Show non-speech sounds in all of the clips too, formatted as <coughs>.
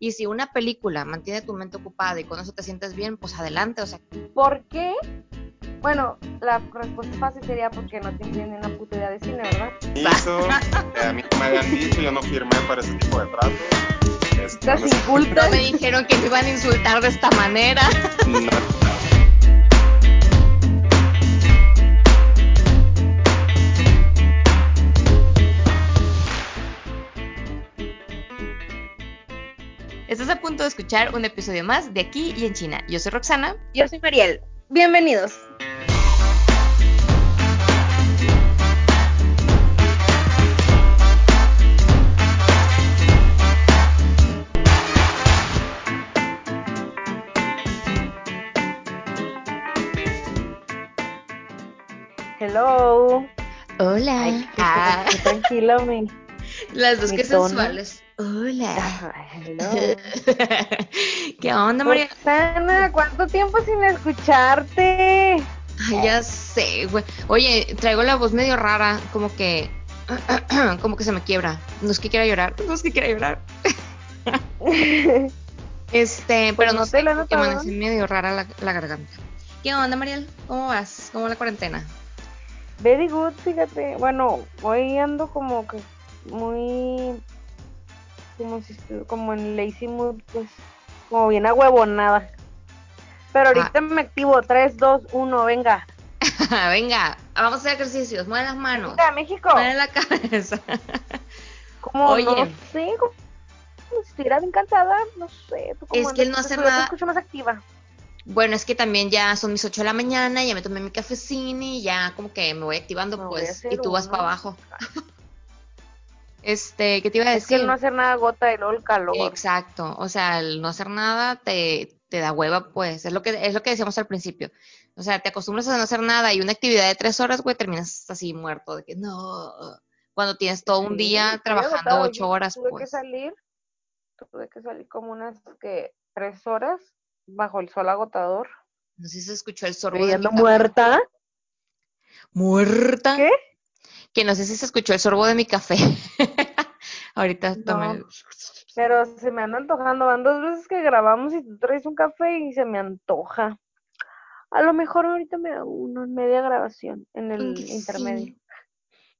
Y si una película mantiene tu mente ocupada y con eso te sientes bien, pues adelante, o sea. ¿Por qué? Bueno, la respuesta fácil sería porque no tienen una puta idea de cine, ¿verdad? Hizo, a mí me habían dicho, yo no firmé para ese tipo de trato. Este. No me dijeron que me iban a insultar de esta manera. no- Estás a punto de escuchar un episodio más de Aquí y en China. Yo soy Roxana. Yo soy Mariel. Bienvenidos. Hello. Hola. Ay, qué, Ah, qué tranquilo, mi. Las dos que tono. sensuales. Hola. <laughs> ¿Qué onda, María? Roxana, ¿cuánto tiempo sin escucharte? Ay, ya sé, güey. Oye, traigo la voz medio rara, como que. <clears throat> como que se me quiebra. No es que quiera llorar, no es que quiera llorar. <laughs> Este, pero no no sé, te lo que amanecí medio rara la, la garganta. ¿Qué onda, Mariel? ¿Cómo vas? ¿Cómo va la cuarentena? Very good, fíjate. Bueno, hoy ando como que muy. Como, si como en lazy mood, pues. Como bien ahuevonada. Pero ahorita me activo. 3, 2, 1, venga. <laughs> Venga, vamos a hacer ejercicios. Mueve las manos. Venga, México. Mueve la cabeza. <laughs> Como Oye. no sé, como como si estuviera bien cansada, no sé. ¿tú cómo Es que andas? no te nada- escucho más activa. Bueno, es que también ya son mis 8 de la mañana, ya me tomé mi cafecini y ya como que me voy activando, Me pues, y tú vas para abajo. Este, ¿qué te iba a Es que decir? el no hacer nada gota y luego el calor. Exacto, o sea, el no hacer nada te, te da hueva, pues, es lo que es lo que decíamos al principio. O sea, te acostumbras a no hacer nada y una actividad de tres horas, güey, terminas así muerto, de que no, cuando tienes todo un día trabajando agotado. ocho horas, Tuve que pues. salir, tuve que salir como unas que tres horas bajo el sol agotador. No sé si se escuchó el sorbo de muerta. ¿Muerta? ¿Qué? Que no sé si se escuchó el sorbo de mi café. <laughs> Ahorita No. tomé. Pero se me anda antojando. Van dos veces que grabamos y tú traes un café y se me antoja. A lo mejor ahorita me hago uno en media grabación, en el Sí. intermedio.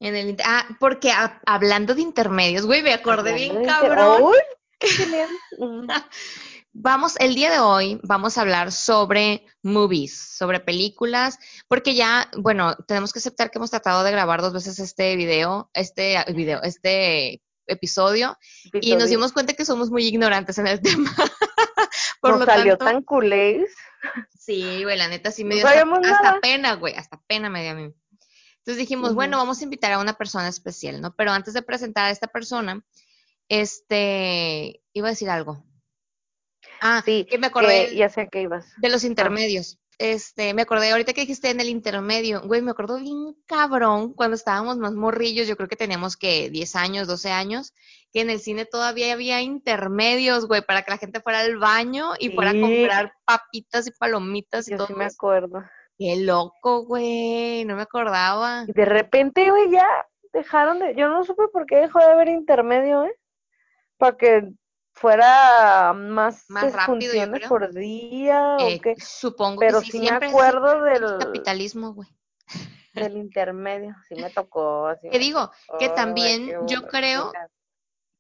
En el ah, porque ha- hablando de intermedios, güey, me acordé bien Hablando cabrón. ¡Uy! <laughs> <laughs> Vamos, el día de hoy vamos a hablar sobre movies, sobre películas, porque ya, bueno, tenemos que aceptar que hemos tratado de grabar dos veces este video, este video, este episodio, y nos dimos cuenta que somos muy ignorantes en el <laughs> tema. Por Nos lo salió tanto, tan culés. sí, güey, la neta sí me No dio hasta, pena, güey, hasta pena me dio a mí. Entonces dijimos, bueno, vamos a invitar a una persona especial, ¿no? Pero antes de presentar a esta persona, este, iba a decir algo. Ah, Sí, que me acordé que ya sé a qué ibas. de los intermedios. Este, me acordé ahorita que dijiste en el intermedio, güey, me acuerdo bien cabrón cuando estábamos más morrillos, yo creo que teníamos que 10 años, 12 años, que en el cine todavía había intermedios, güey, para que la gente fuera al baño y fuera a comprar papitas y palomitas y Yo todo. sí me acuerdo. Qué loco, güey, no me acordaba. Y de repente, güey, ya dejaron de. Yo no supe por qué dejó de haber intermedio, ¿eh? Para que fuera más, Más eh, rápido, yo funciones creo. por día Eh, o qué. supongo Pero que sí, sí me acuerdo del, capitalismo, güey. del intermedio. Sí me tocó. Sí Te digo tocó, que también yo creo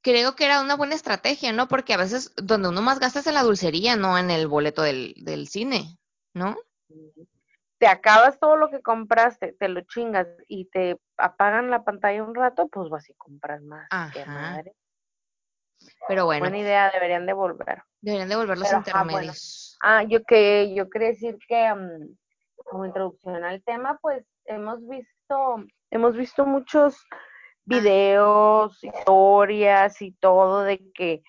creo que era una buena estrategia, ¿no? Porque a veces donde uno más gasta es en la dulcería, no en el boleto del, del cine, ¿no? Te acabas todo lo que compraste, te lo chingas y te apagan la pantalla un rato, pues vas y compras más. Qué madre. Pero bueno, Buena idea, deberían devolver. deberían devolver los Pero, bueno. intermedios. Ah, yo que yo quería decir que mm, como introducción al tema, pues hemos visto, hemos visto muchos videos, historias y todo de que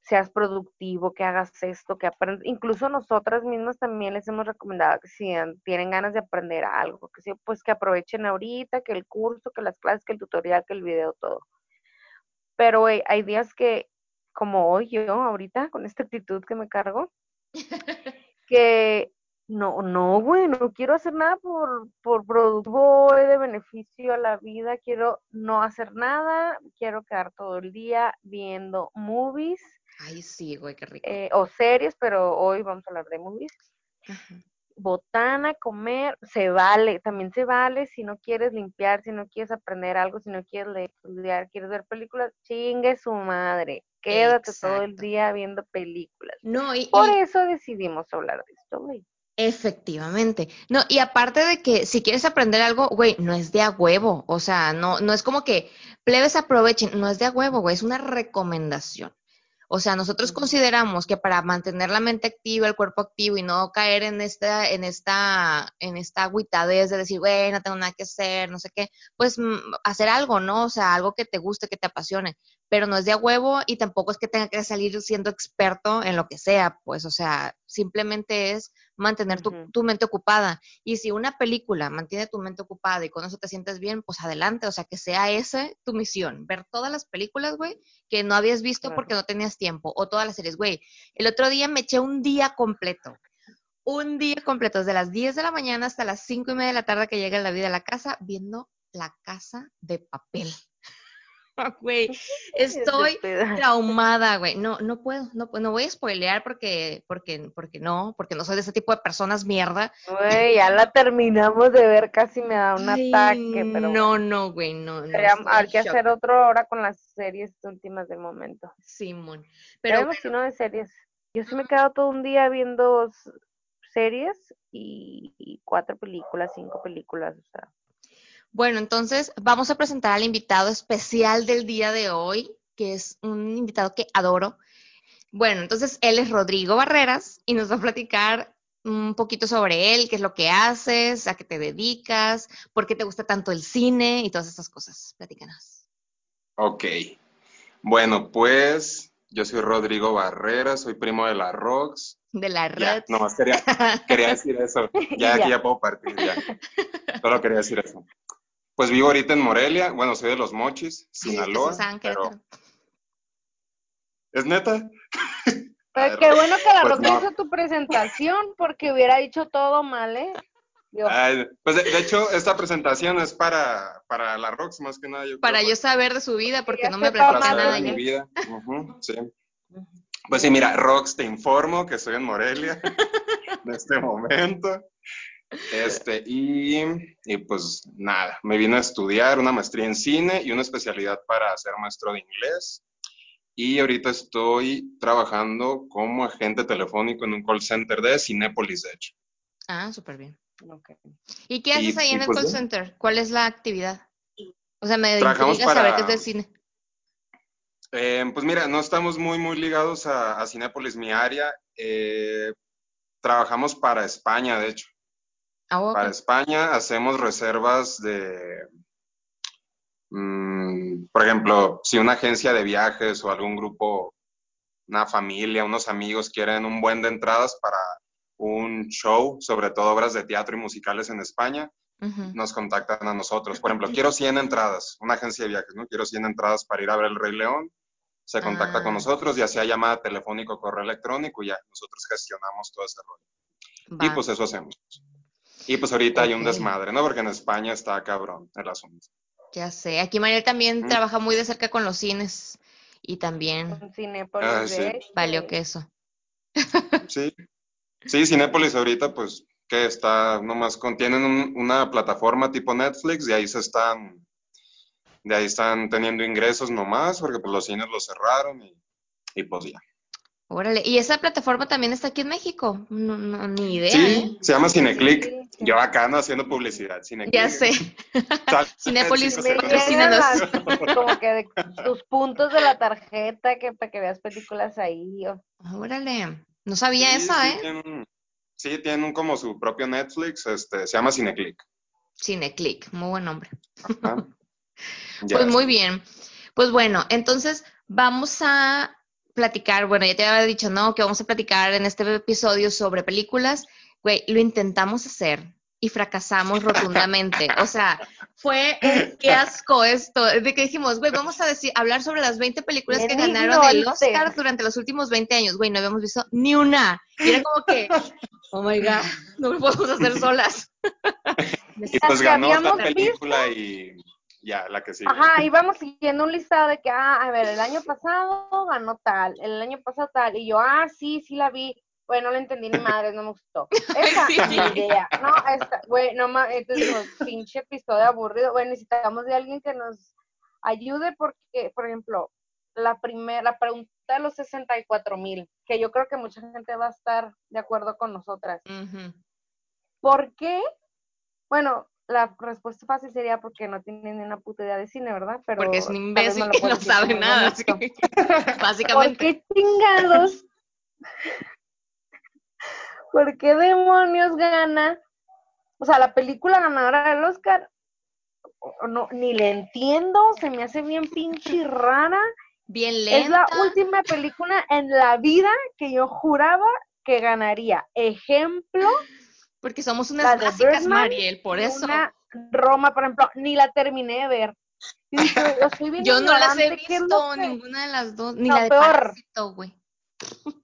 seas productivo, que hagas esto, que aprendas. Incluso nosotras mismas también les hemos recomendado que si tienen ganas de aprender algo, que sí, pues que aprovechen ahorita, que el curso, que las clases, que el tutorial, que el video, todo. Pero güey, hay días que, como hoy yo, ahorita, con esta actitud que me cargo, <laughs> que no, no, güey, no quiero hacer nada por, por productivo de beneficio a la vida, quiero no hacer nada, quiero quedar todo el día viendo movies Ay, sí, güey, qué rico. eh, o series, pero hoy vamos a hablar de movies. Ajá. Botana, comer, se vale, también se vale si no quieres limpiar, si no quieres aprender algo, si no quieres leer, estudiar, quieres ver películas, chingue su madre, quédate todo el día viendo películas. No, y, Por y- eso decidimos hablar de esto, güey. Efectivamente. No, y aparte de que si quieres aprender algo, güey, no es de a huevo. O sea, no, no es como que plebes aprovechen, no es de a huevo, güey, es una recomendación. O sea, nosotros consideramos que para mantener la mente activa, el cuerpo activo y no caer en esta, en esta, en esta agüitadez de decir, güey, no tengo nada que hacer, no sé qué, pues mm, hacer algo, ¿no? O sea, algo que te guste, que te apasione. Pero no es de a huevo y tampoco es que tenga que salir siendo experto en lo que sea, pues, o sea, simplemente es mantener tu, mente ocupada. Y si una película mantiene tu mente ocupada y con eso te sientes bien, pues adelante, o sea, que sea esa tu misión, ver todas las películas, güey, que no habías visto Claro. porque no tenías tiempo, o todas las series, güey. El otro día me eché un día completo, un día completo, desde las 10 de la mañana hasta las 5 y media de la tarde que llega la vida a la casa, viendo la casa de papel. <laughs> Güey, <laughs> estoy <laughs> traumada, güey. No, no puedo, no, no voy a spoilear porque, porque, porque no, porque no soy de ese tipo de personas mierda. Güey, ya la terminamos de ver, casi me da un Ay, ataque, pero no, bueno. no, güey, no, no. Sería- hay que shock, hacer otro ahora con las series últimas del momento. Simón. Pero Pero si no de series. Yo sí me he quedado todo un día viendo series y, y cuatro películas, cinco películas, o sea. Bueno, entonces vamos a presentar al invitado especial del día de hoy, que es un invitado que adoro. Bueno, entonces él es Rodrigo Barreras y nos va a platicar un poquito sobre él, qué es lo que haces, a qué te dedicas, por qué te gusta tanto el cine y todas esas cosas. Platícanos. Ok. Bueno, pues yo soy Rodrigo Barrera, soy primo de la Rox. De la red. nomás quería, quería decir eso. <laughs> Ya aquí Ya. ya puedo partir, ya. Solo quería decir eso. Pues vivo ahorita en Morelia, bueno, soy de Los Mochis, es que Sinaloa, sí pero Querétaro. ¿es neta? <laughs> Pero Ay, qué bueno que la pues Roca no. hizo tu presentación, porque hubiera dicho todo mal, ¿eh? Yo, Ay, pues de, de hecho, esta presentación es para, para la Rox, más que nada. Yo creo, Para yo porque- saber de su vida, porque no me platica nada de mi vida. Sí. Pues sí, mira, Rox, te informo que estoy en Morelia <laughs> en este momento. Este, y, y pues nada, me vine a estudiar una maestría en cine y una especialidad para ser maestro de inglés. Y ahorita estoy trabajando como agente telefónico en un call center de Cinépolis, de hecho. Ah, súper bien. ok. ¿Y qué haces Y- ahí y en el pues call center? ¿Cuál es la actividad? O sea, me Trabajamos intriga saber para- qué es del cine. Eh, pues mira, no estamos muy, muy ligados a, a Cinépolis, mi área. Eh, trabajamos para España, de hecho. Ah. Para España hacemos reservas de, mm, por ejemplo, si una agencia de viajes o algún grupo, una familia, unos amigos quieren un buen de entradas para un show, sobre todo obras de teatro y musicales en España, nos contactan a nosotros. Por ejemplo, quiero 100 entradas, una agencia de viajes, ¿no? Quiero 100 entradas para ir a ver El Rey León. Se contacta Ah. con nosotros, ya sea llamada telefónica o correo electrónico, y ya nosotros gestionamos todo ese rollo. Y pues eso hacemos. Y pues ahorita hay un desmadre, ¿no? Porque en España está cabrón el asunto. Ya sé. Aquí Mariel también Mm. trabaja muy de cerca con los cines y también Con Cinépolis, Ah, sí. valió queso. Sí. Sí, Cinépolis ahorita, pues, que está nomás con, tienen un- una plataforma tipo Netflix y ahí se están, de ahí están teniendo ingresos nomás, porque pues los cines los cerraron y, y pues ya. Órale. ¿Y esa plataforma también está aquí en México? No, no, ni idea, Sí, ¿eh? se llama Cineclick. sí, sí. Yo acá ando haciendo publicidad. Cineclick. Ya sé. <laughs> Las- <laughs> como que de tus puntos de la tarjeta que para que veas películas ahí. o- Órale. No sabía Sí, eso, sí, ¿eh? tienen, sí, tienen un como su propio Netflix, este, se llama Cineclick. Cineclick. Muy buen nombre. Ajá. <laughs> Ya. Pues muy bien. Pues bueno, entonces vamos a platicar, bueno, ya te había dicho, ¿no? Que vamos a platicar en este episodio sobre películas. Güey, lo intentamos hacer y fracasamos rotundamente. O sea, fue qué asco esto, de que dijimos, güey, vamos a decir, hablar sobre las 20 películas que ganaron el. Oscar durante los últimos 20 años. Güey, no habíamos visto ni una. Y era como que, Oh my God, no lo podemos hacer <laughs> solas. Y pues ganó esta película y ya, la que sigue. Ajá, íbamos siguiendo un listado de que, ah, a ver, el año pasado ganó tal, el año pasado tal, y yo, ah, sí, sí la vi. Bueno, no la entendí ni madre, no me gustó. <laughs> Esa Sí. ni idea. No, esta, güey, no más, entonces dijimos, pinche episodio aburrido. Bueno, necesitamos de alguien que nos ayude porque, por ejemplo, la primera, la pregunta de los 64 mil, que yo creo que mucha gente va a estar de acuerdo con nosotras. Ujú. ¿Por qué? Bueno, la respuesta fácil sería porque no tienen ni una puta idea de cine, ¿verdad? Pero Porque es un imbécil que puedes no sabe nada. honesto. sí. <laughs> ¿Por Básicamente. qué chingados? <laughs> ¿Por qué demonios gana? O sea, la película ganadora del Oscar, no, ni le entiendo, se me hace bien pinche rara. Bien Es la lenta. última película en la vida que yo juraba que ganaría. Ejemplo, Porque somos unas básicas, Birdman Mariel, por eso. una Roma, por ejemplo, ni la terminé de ver. Y dije, yo <laughs> Yo no las he ignorante, ¿qué es lo visto, ninguna de las dos, ni No, la de peor. Parásito, güey.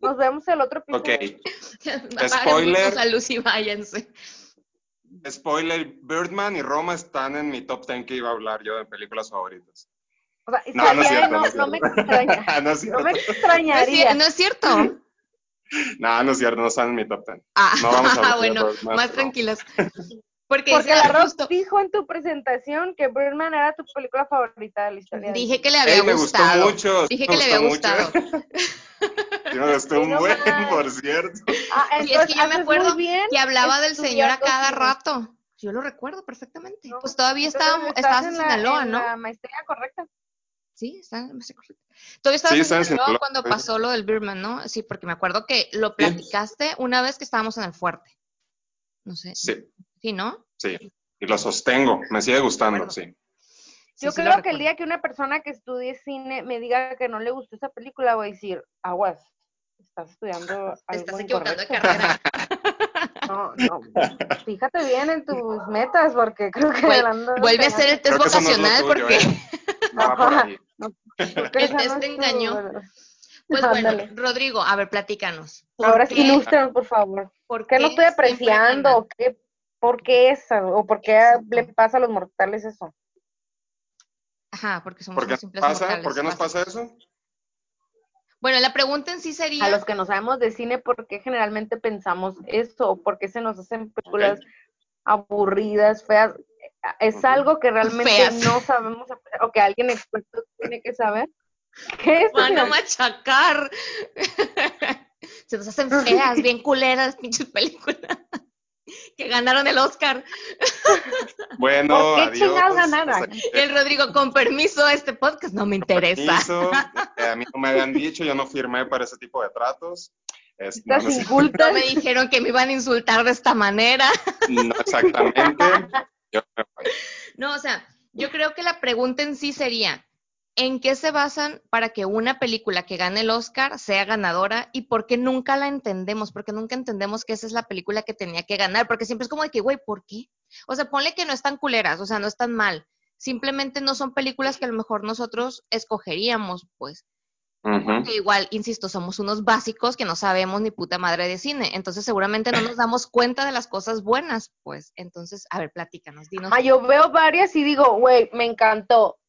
Nos vemos el otro Ok, episodio. <laughs> Spoiler. a Lucy, váyanse. spoiler, Birdman y Roma están en mi top 10 que iba a hablar yo de películas favoritas. O sea, y No, no es salía de- cierto, no, es no me extraña. no es No me cierto. <laughs> No extrañaría. no es cierto. No, no es cierto, no están en mi top 10. Ah, No vamos a <laughs> hablar de bueno, Birdman, más no. tranquilas. Porque, Porque la Rock justo, dijo en tu presentación que Birdman era tu película favorita de la historia. dije que le había Ey, me gustó gustado. mucho. Dije me que le había gustado. Gustó un no buen, más. por cierto. Ah, Y es entonces que yo me acuerdo bien Que hablaba del señor a cada rato. Yo lo recuerdo perfectamente. ¿no? Pues todavía estás estabas en, en la- Sinaloa, en ¿no? La maestría correcta. Sí, está en sí, correcto. Todavía estabas Sí, en estaba en Sinaloa cuando sí. pasó lo del Birman, ¿no? Sí, porque me acuerdo que lo platicaste una vez que estábamos en el fuerte. No sé. Sí, Sí, ¿no? sí. Y lo sostengo. Me sigue gustando, sí. Yo sí creo que el día que una persona que estudie cine me diga que no le gustó esa película, voy a decir, aguas, estás estudiando <laughs> Te algo estás equivocando de carrera. <laughs> No, no, <laughs> fíjate bien en tus metas, porque creo que Vuelve a hacer el test no es vocacional tuyo, porque ¿eh? No va por ahí. Creo que El test te engañó. Pues bueno. Rodrigo, a ver, platícanos. ¿Por Ahora sí, ilústranos, por favor. por ¿Qué no estoy apreciando? qué, ¿Por qué esa? ¿O por qué le pasa a los mortales eso? Ajá, porque somos ¿Por qué, simples pasa? mortales ¿Por qué nos pasa eso? Bueno, la pregunta en sí A sería, los que no sabemos de cine, ¿por qué generalmente pensamos eso? ¿O por qué se nos hacen películas aburridas, feas? ¿Es algo que realmente Feas. no sabemos o que alguien experto tiene que saber? ¿Qué es? van a machacar. <laughs> Se nos hacen feas, bien culeras, pinches películas. <laughs> Que ganaron el Oscar. <laughs> Bueno, ¿Por qué adiós. ganaron? Y el Rodrigo, con permiso, este podcast no me interesa. permiso. A mí no me habían dicho, yo no firmé para ese tipo de tratos. Es- no, Estás no es-. No me dijeron que me iban a insultar de esta manera. no exactamente. <laughs> Yo. No, o sea, yo creo que la pregunta en sí sería, ¿en qué se basan para que una película que gane el Oscar sea ganadora y por qué nunca la entendemos? Porque nunca entendemos que esa es la película que tenía que ganar, porque siempre es como de que, güey, ¿por qué? O sea, ponle que no están culeras, o sea, no están mal. Simplemente no son películas que a lo mejor nosotros escogeríamos, pues. Igual, insisto, somos unos básicos que no sabemos ni puta madre de cine. Entonces, seguramente no nos damos cuenta de las cosas buenas, pues. Entonces, a ver, platícanos, dinos. Ah, yo veo varias y digo, güey, me encantó.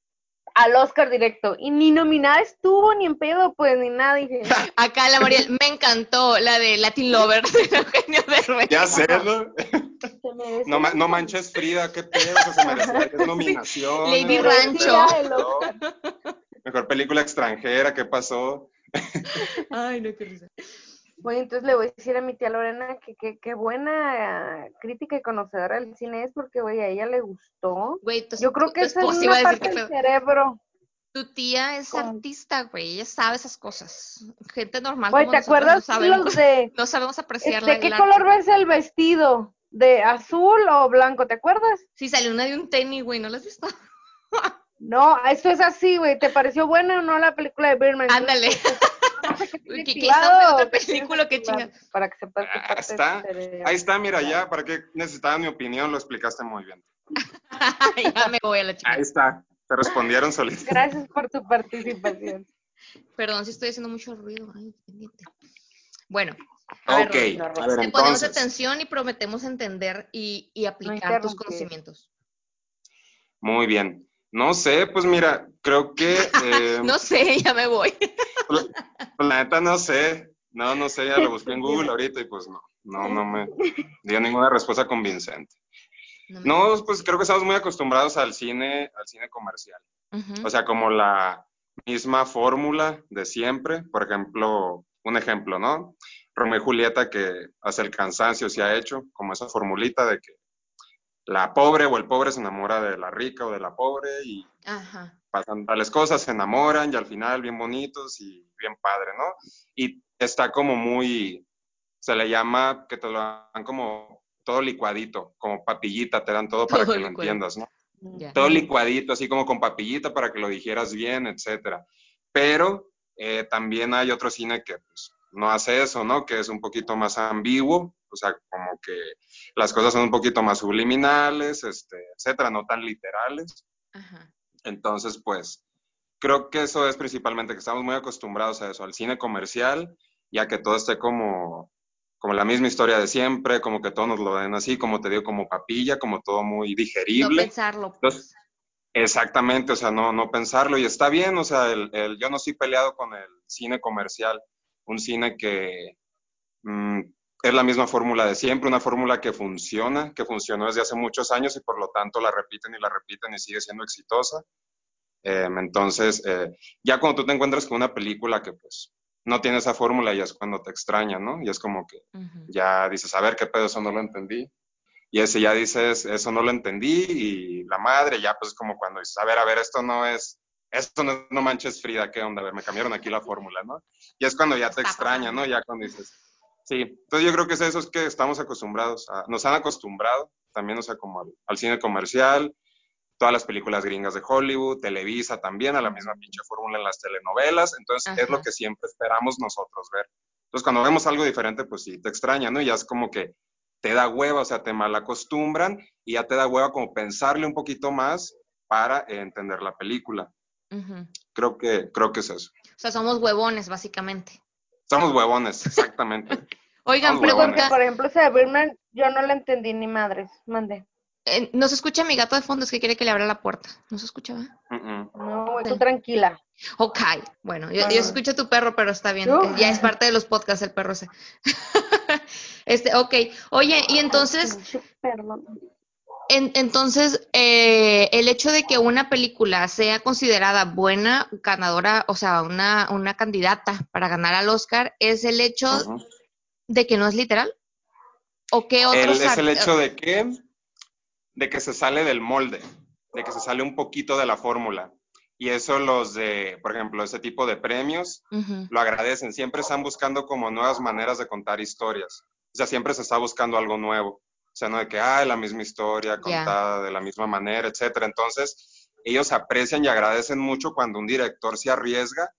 Al Oscar directo. Y ni nominada estuvo, ni en pedo, pues, ni nada. Dije, <laughs> Acá la Mariel, me encantó la de Latin Lover <laughs> de Eugenio Derbez. Ya sé, ¿no? No, ma- no manches Frida, qué pedo, se merecía 10 nominaciones. Lady Rancho. Mejor película extranjera, ¿qué pasó? <laughs> Ay, no, qué risa. Güey, entonces le voy a decir a mi tía Lorena que qué buena crítica y conocedora del cine es porque, güey, a ella le gustó. Güey, tu, Yo creo que tu esa es esposa iba una parte del cerebro. tu tía es artista, güey. Ella sabe esas cosas. Gente normal Güey, ¿te acuerdas no sabemos, los de... <laughs> no sabemos apreciar ¿De qué color ves el vestido? ¿De azul o blanco? ¿Te acuerdas? Sí, salió una de un tenis, güey, ¿no la has visto? No, eso es así, güey. ¿Te pareció buena o no la película de Birdman? Ándale. No sé qué Uy, tiene ¿qué- qué activado está película? ¿Qué activado, chingas? Para que sepas qué Ah, está. cerebro. Ahí está, mira, ya, ¿para qué necesitaba mi opinión? Lo explicaste muy bien. <laughs> ya me voy a la chica. Ahí está, te respondieron solitos. Gracias por tu participación. Perdón si estoy haciendo mucho ruido. Ay, pendiente. Bueno, A ver, ok, Rosy, a ver, Te ponemos atención y prometemos entender y, y aplicar tus conocimientos. Muy bien. No sé, pues mira, creo que. eh, <laughs> No sé, ya me voy. pues, la neta no sé. No, no sé, ya lo busqué en Google <laughs> ahorita y pues no, no, no me <laughs> dio ninguna respuesta convincente. No, pues creo que estamos muy acostumbrados al cine, al cine comercial. O sea, como la misma fórmula de siempre. Por ejemplo, un ejemplo, ¿no? Romeo y Julieta que hace el cansancio se ha hecho, como esa formulita de que la pobre o el pobre se enamora de la rica o de la pobre y Ajá. pasan tales cosas, se enamoran y al final bien bonitos y bien padre, ¿no? Y está como muy, se le llama que te lo dan como todo licuadito, como papillita, te dan todo para que lo entiendas, ¿no? Todo licuadito, así como con papillita para que lo digieras bien, etcétera. Pero eh, también hay otro cine que pues, no hace eso, ¿no? Que es un poquito más ambiguo, o sea, como que las cosas son un poquito más subliminales, este, etcétera, no tan literales. Ajá. Entonces, pues, creo que eso es principalmente que estamos muy acostumbrados a eso, al cine comercial, ya que todo esté como, como la misma historia de siempre, como que todos nos lo den así, como te digo, como papilla, como todo muy No digerible. pensarlo. Entonces, Pues. Exactamente, o sea, no, no pensarlo. Y está bien, o sea, el, el- yo no estoy peleado con el cine comercial, un cine que mm, es la misma fórmula de siempre, una fórmula que funciona, que funcionó desde hace muchos años y por lo tanto la repiten y la repiten y sigue siendo exitosa. Eh, entonces, eh, ya cuando tú te encuentras con una película que pues no tiene esa fórmula, ya es cuando te extraña, ¿no? Y es como que ya dices, a ver, qué pedo, eso no lo entendí. Y ese ya dices, eso no lo entendí, y la madre ya pues como cuando dices, a ver, a ver, esto no es, esto no, no manches Frida, ¿qué onda? A ver, me cambiaron aquí la fórmula, ¿no? Y es cuando ya te extraña. ¿no? Ya cuando dices, sí. Entonces yo creo que es eso, es que estamos acostumbrados, a- nos han acostumbrado también, o sea, como al, al cine comercial, todas las películas gringas de Hollywood, Televisa también, a la misma pinche fórmula en las telenovelas, entonces es lo que siempre esperamos nosotros ver. Entonces cuando vemos algo diferente, pues sí, te extraña, ¿no? Y ya es como que te da hueva, o sea, te malacostumbran y ya te da hueva como pensarle un poquito más para eh, entender la película. Creo que, creo que es eso. O sea, somos huevones, básicamente. Somos huevones, exactamente. <laughs> Oigan, Somos huevones. pregunta. Por ejemplo, esa de Birdman, yo no la entendí ni madres. Mande. eh, ¿No se escucha mi gato de fondo? Es que quiere que le abra la puerta. ¿No se escucha? No, güey, tú tranquila. Ok, bueno, yo, Ah. yo escucho a tu perro, pero está bien. Uh. Ya es parte de los podcasts el perro ese. <laughs> este, ok. Oye, y entonces, Perdón. En- entonces, eh, el hecho de que una película sea considerada buena, ganadora, o sea, una, una candidata para ganar al Oscar, es el hecho de que no es literal. ¿O qué El- otros es el hecho de que, de que se sale del molde, de que se sale un poquito de la fórmula. Y eso los de, por ejemplo, ese tipo de premios lo agradecen. Siempre están buscando como nuevas maneras de contar historias. O sea, siempre se está buscando algo nuevo. O sea, no de que, ah, la misma historia contada de la misma manera, etcétera. Entonces, ellos aprecian y agradecen mucho cuando un director se arriesga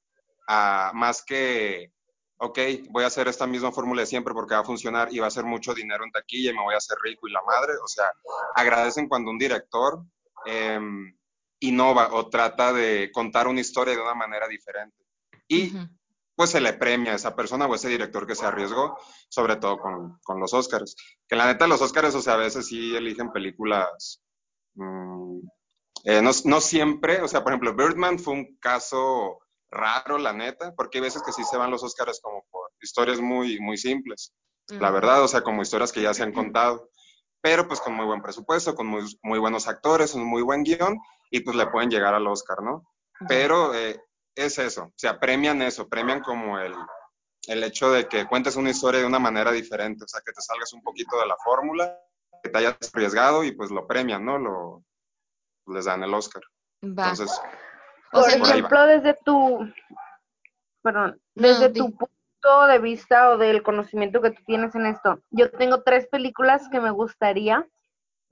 a más que, ok, voy a hacer esta misma fórmula de siempre porque va a funcionar y va a hacer mucho dinero en taquilla y me voy a hacer rico y la madre. O sea, agradecen cuando un director em, innova o trata de contar una historia de una manera diferente. Y. pues se le premia a esa persona o ese director que se arriesgó, sobre todo con, con los Oscars. Que la neta los Oscars, o sea, a veces sí eligen películas, mm, eh, no, no siempre, o sea, por ejemplo, Birdman fue un caso raro, la neta, porque hay veces que sí se van los Oscars como por historias muy, muy simples, la verdad, o sea, como historias que ya se han contado, pero pues con muy buen presupuesto, con muy, muy buenos actores, un muy buen guion, y pues le pueden llegar al Oscar, ¿no? Pero eh, es eso, o sea, premian eso, premian como el, el hecho de que cuentes una historia de una manera diferente, o sea, que te salgas un poquito de la fórmula, que te hayas arriesgado y pues lo premian, ¿no? Lo, les dan el Oscar. Va. Entonces, O Por sea, por ahí ejemplo, desde tu, perdón, No, desde di. tu punto de vista o del conocimiento que tú tienes en esto, yo tengo tres películas que me gustaría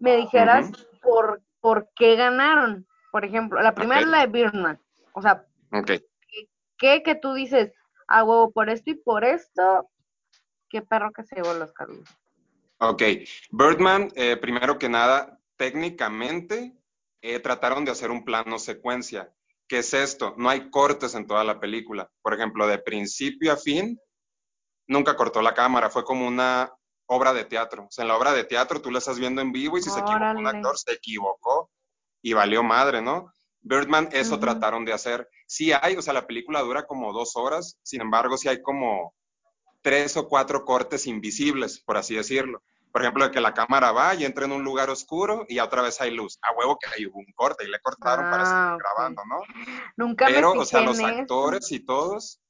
me dijeras por, por qué ganaron. Por ejemplo, la primera es la de Birdman. O sea, ok. ¿qué que tú dices? A huevo por esto y por esto. Qué perro que se llevó los Carlos. Ok, Birdman, eh, primero que nada, técnicamente eh, trataron de hacer un plano secuencia. ¿Qué es esto? No hay cortes en toda la película. Por ejemplo, de principio a fin, nunca cortó la cámara, fue como una obra de teatro. O sea, en la obra de teatro tú la estás viendo en vivo y si se equivocó un actor, se equivocó y valió madre, ¿no? Birdman, eso trataron de hacer. Sí hay, o sea, la película dura como dos horas, sin embargo, sí hay como tres o cuatro cortes invisibles, por así decirlo. Por ejemplo, de que la cámara va y entra en un lugar oscuro y otra vez hay luz. A huevo que hay un corte y le cortaron para seguir ah, grabando, ¿no? Nunca Pero, me o sea, los actores y todos,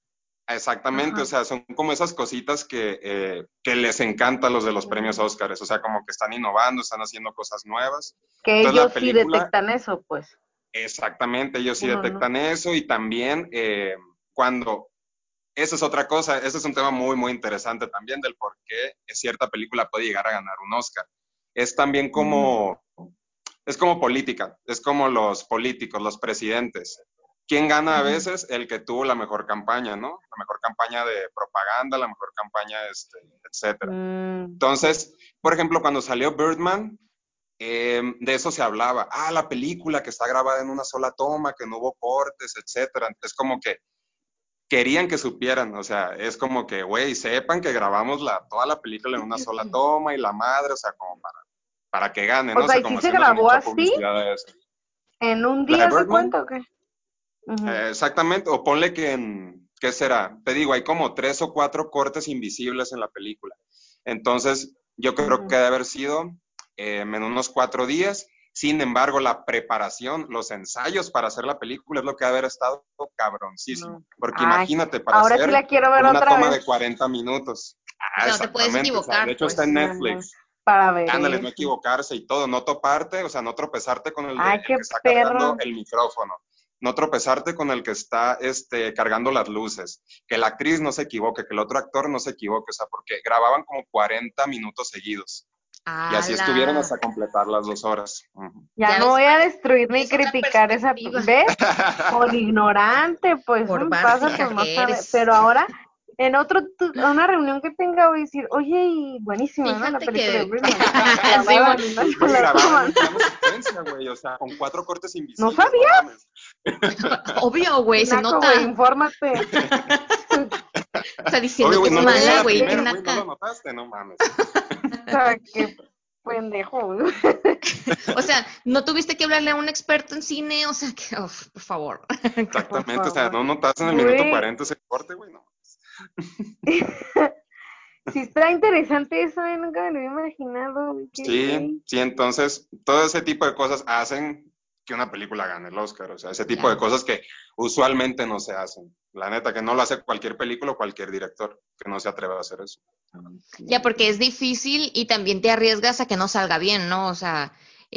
exactamente, o sea, son como esas cositas que, eh, que les encanta a los de los premios Oscars. O sea, como que están innovando, están haciendo cosas nuevas. Que ellos sí detectan eso, pues. Exactamente, ellos sí detectan eso y también eh, cuando esa es otra cosa, ese es un tema muy, muy interesante también del por qué cierta película puede llegar a ganar un Oscar. Es también como, es como política, es como los políticos, los presidentes. ¿Quién gana a veces? El que tuvo la mejor campaña, ¿no? La mejor campaña de propaganda, la mejor campaña, este, etcétera. Mm. Entonces, por ejemplo, cuando salió Birdman, em, de eso se hablaba. Ah, la película que está grabada en una sola toma, que no hubo cortes, etcétera. Es como que querían que supieran, o sea, es como que, güey, sepan que grabamos la, toda la película en una sola toma y la madre, o sea, como para, para que ganen, ¿no? O sea, ¿y se grabó así? ¿En un día se cuenta o qué? Eh, exactamente, o ponle que en, ¿qué será? Te digo, hay como tres o cuatro cortes invisibles en la película. Entonces, yo creo que debe haber sido em, en unos cuatro días sin embargo, la preparación, los ensayos para hacer la película es lo que ha haber estado cabroncísimo. Porque imagínate, para ahora hacer sí la quiero ver una otra toma vez. de 40 minutos. Ah, no te puedes equivocar. de hecho, está en pues. Netflix. Para ver. Ándale, no equivocarse y todo, no toparte, o sea, no tropezarte con el, Ay, que está cargando el micrófono, no tropezarte con el que está este, cargando las luces, que la actriz no se equivoque, que el otro actor no se equivoque, o sea, porque grababan como 40 minutos seguidos y así estuvieron hasta completar las dos horas. Ya, no voy a destruir ni criticar esa, ¿ves? <laughs> Por ignorante, pues, Por pasa por no saber. Pero ahora, en otro, una reunión que tenga, voy a decir, oye, y buenísima, ¿no? La película de <laughs> güey, o sea, con cuatro cortes invisibles. ¿No sabías? <laughs> Obvio, güey, se nota. Wey, infórmate. o sea, diciendo Obvio, que es mala, güey. No lo notaste, no mames. <laughs> qué pendejo. <laughs> o sea, no tuviste que hablarle a un experto en cine, o sea, que, por favor. <laughs> Exactamente, o sea, no notaste en el minuto 40 ese corte, güey, no. sí, está interesante eso, ¿eh? nunca me lo había imaginado. Sí, sí, entonces, todo ese tipo de cosas hacen que una película gane el Oscar, o sea, ese tipo de cosas que usualmente no se hacen. La neta, que no lo hace cualquier película o cualquier director que no se atreva a hacer eso. Ya, porque es difícil y también te arriesgas a que no salga bien, ¿no? O sea...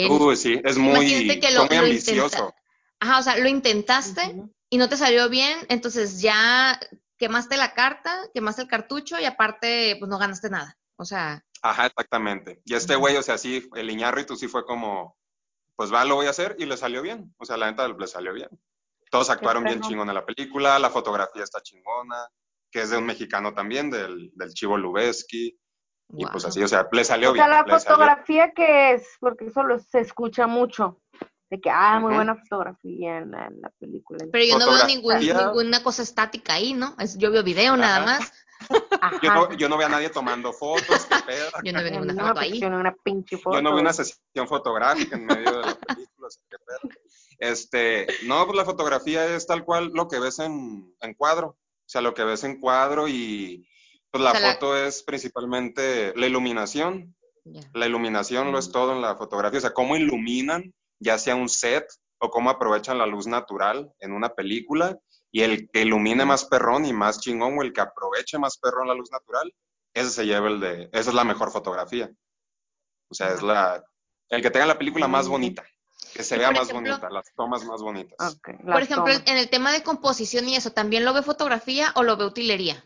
Uy, sí, es muy, que lo, muy ambicioso. Ajá, o sea, lo intentaste y no te salió bien, entonces ya quemaste la carta, quemaste el cartucho y aparte, pues no ganaste nada. O sea... Ajá, exactamente. Y este güey, o sea, sí, el Iñárritu sí fue como, pues va, lo voy a hacer y le salió bien. O sea, la neta le salió bien. Todos actuaron bien chingón en la película, la fotografía está chingona, que es de un mexicano también, del, del Chivo Lubeski. Y pues así, o sea, le salió bien. O sea, la fotografía que es, porque eso se escucha mucho, de que, ah, muy buena fotografía en la, película. Pero yo no veo ninguna cosa estática ahí, ¿no? Es, yo veo video nada más. Yo no, yo no, veo a nadie tomando fotos, Yo no veo ninguna foto ahí. Una pinche foto. Yo no veo una sesión fotográfica en medio de la película, qué pedo. Este, no, pues la fotografía es tal cual lo que ves en, en cuadro. O sea, lo que ves en cuadro y pues la foto es principalmente la iluminación. La iluminación lo es mm. todo en la fotografía. O sea, cómo iluminan, ya sea un set o cómo aprovechan la luz natural en una película. Y el que ilumine más perrón y más chingón o el que aproveche más perrón la luz natural, ese se lleva el de, esa es la mejor fotografía. O sea, es la, el que tenga la película más bonita que se vea más bonita, las tomas más bonitas. por ejemplo, en el tema de composición y eso, ¿también lo ve fotografía o lo ve utilería?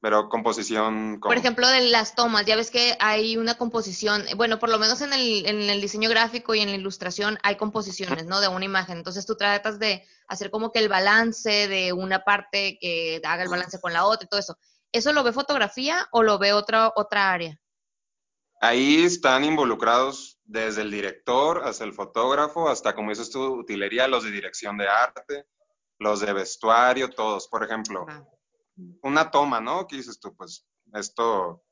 Pero composición... Por ejemplo, de las tomas, ya ves que hay una composición, bueno, por lo menos en el, en el diseño gráfico y en la ilustración hay composiciones, ¿no? De una imagen. Entonces tú tratas de hacer como que el balance de una parte que haga el balance con la otra y todo eso. ¿Eso lo ve fotografía o lo ve otra, otra área? Ahí están involucrados desde el director hasta el fotógrafo, hasta como dices tú, utilería, los de dirección de arte, los de vestuario, todos. Por ejemplo, una toma, ¿no? ¿Qué dices tú? Pues esto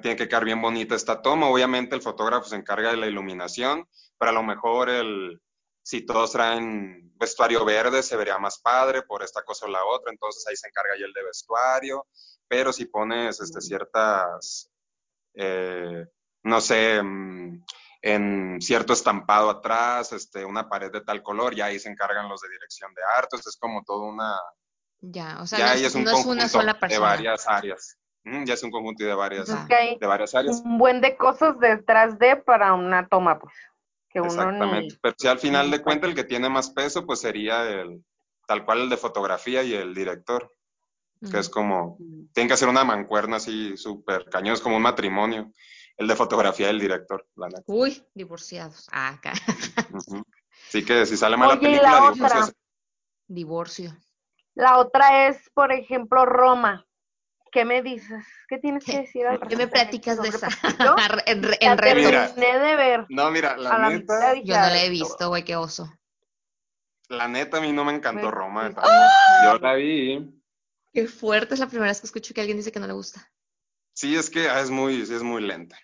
tiene que quedar bien bonita esta toma. Obviamente el fotógrafo se encarga de la iluminación, pero a lo mejor el, si todos traen vestuario verde se vería más padre por esta cosa o la otra, entonces ahí se encarga ya el de vestuario, pero si pones este, ciertas, eh, no sé, mm, en cierto estampado atrás, este, una pared de tal color, ya ahí se encargan los de dirección de arte, es como todo una... Ya, o sea, no, es, un una sola persona. De varias áreas. Mm, ya es un conjunto de varias, de varias áreas. Un buen de cosas detrás de para una toma, pues. Exactamente. Pero si al final de cuentas el que tiene más peso, pues sería el tal cual el de fotografía y el director. Que es como, tienen que hacer una mancuerna así súper cañón, es como un matrimonio. El de fotografía y el director, la Uy, divorciados. Ah, acá. Así que si sale mal la película, la Divorcio. La otra es, por ejemplo, Roma. ¿Qué me dices? ¿Qué tienes que decir al ¿Qué me platicas de esa? <laughs> en, en terminé de ver. No, mira, la, neta. yo no la he visto, güey, qué oso. La neta, a mí no me encantó Roma. Yo la vi. Qué fuerte, es la primera vez que escucho que alguien dice que no le gusta. Sí, es que ah, es muy, es muy lenta.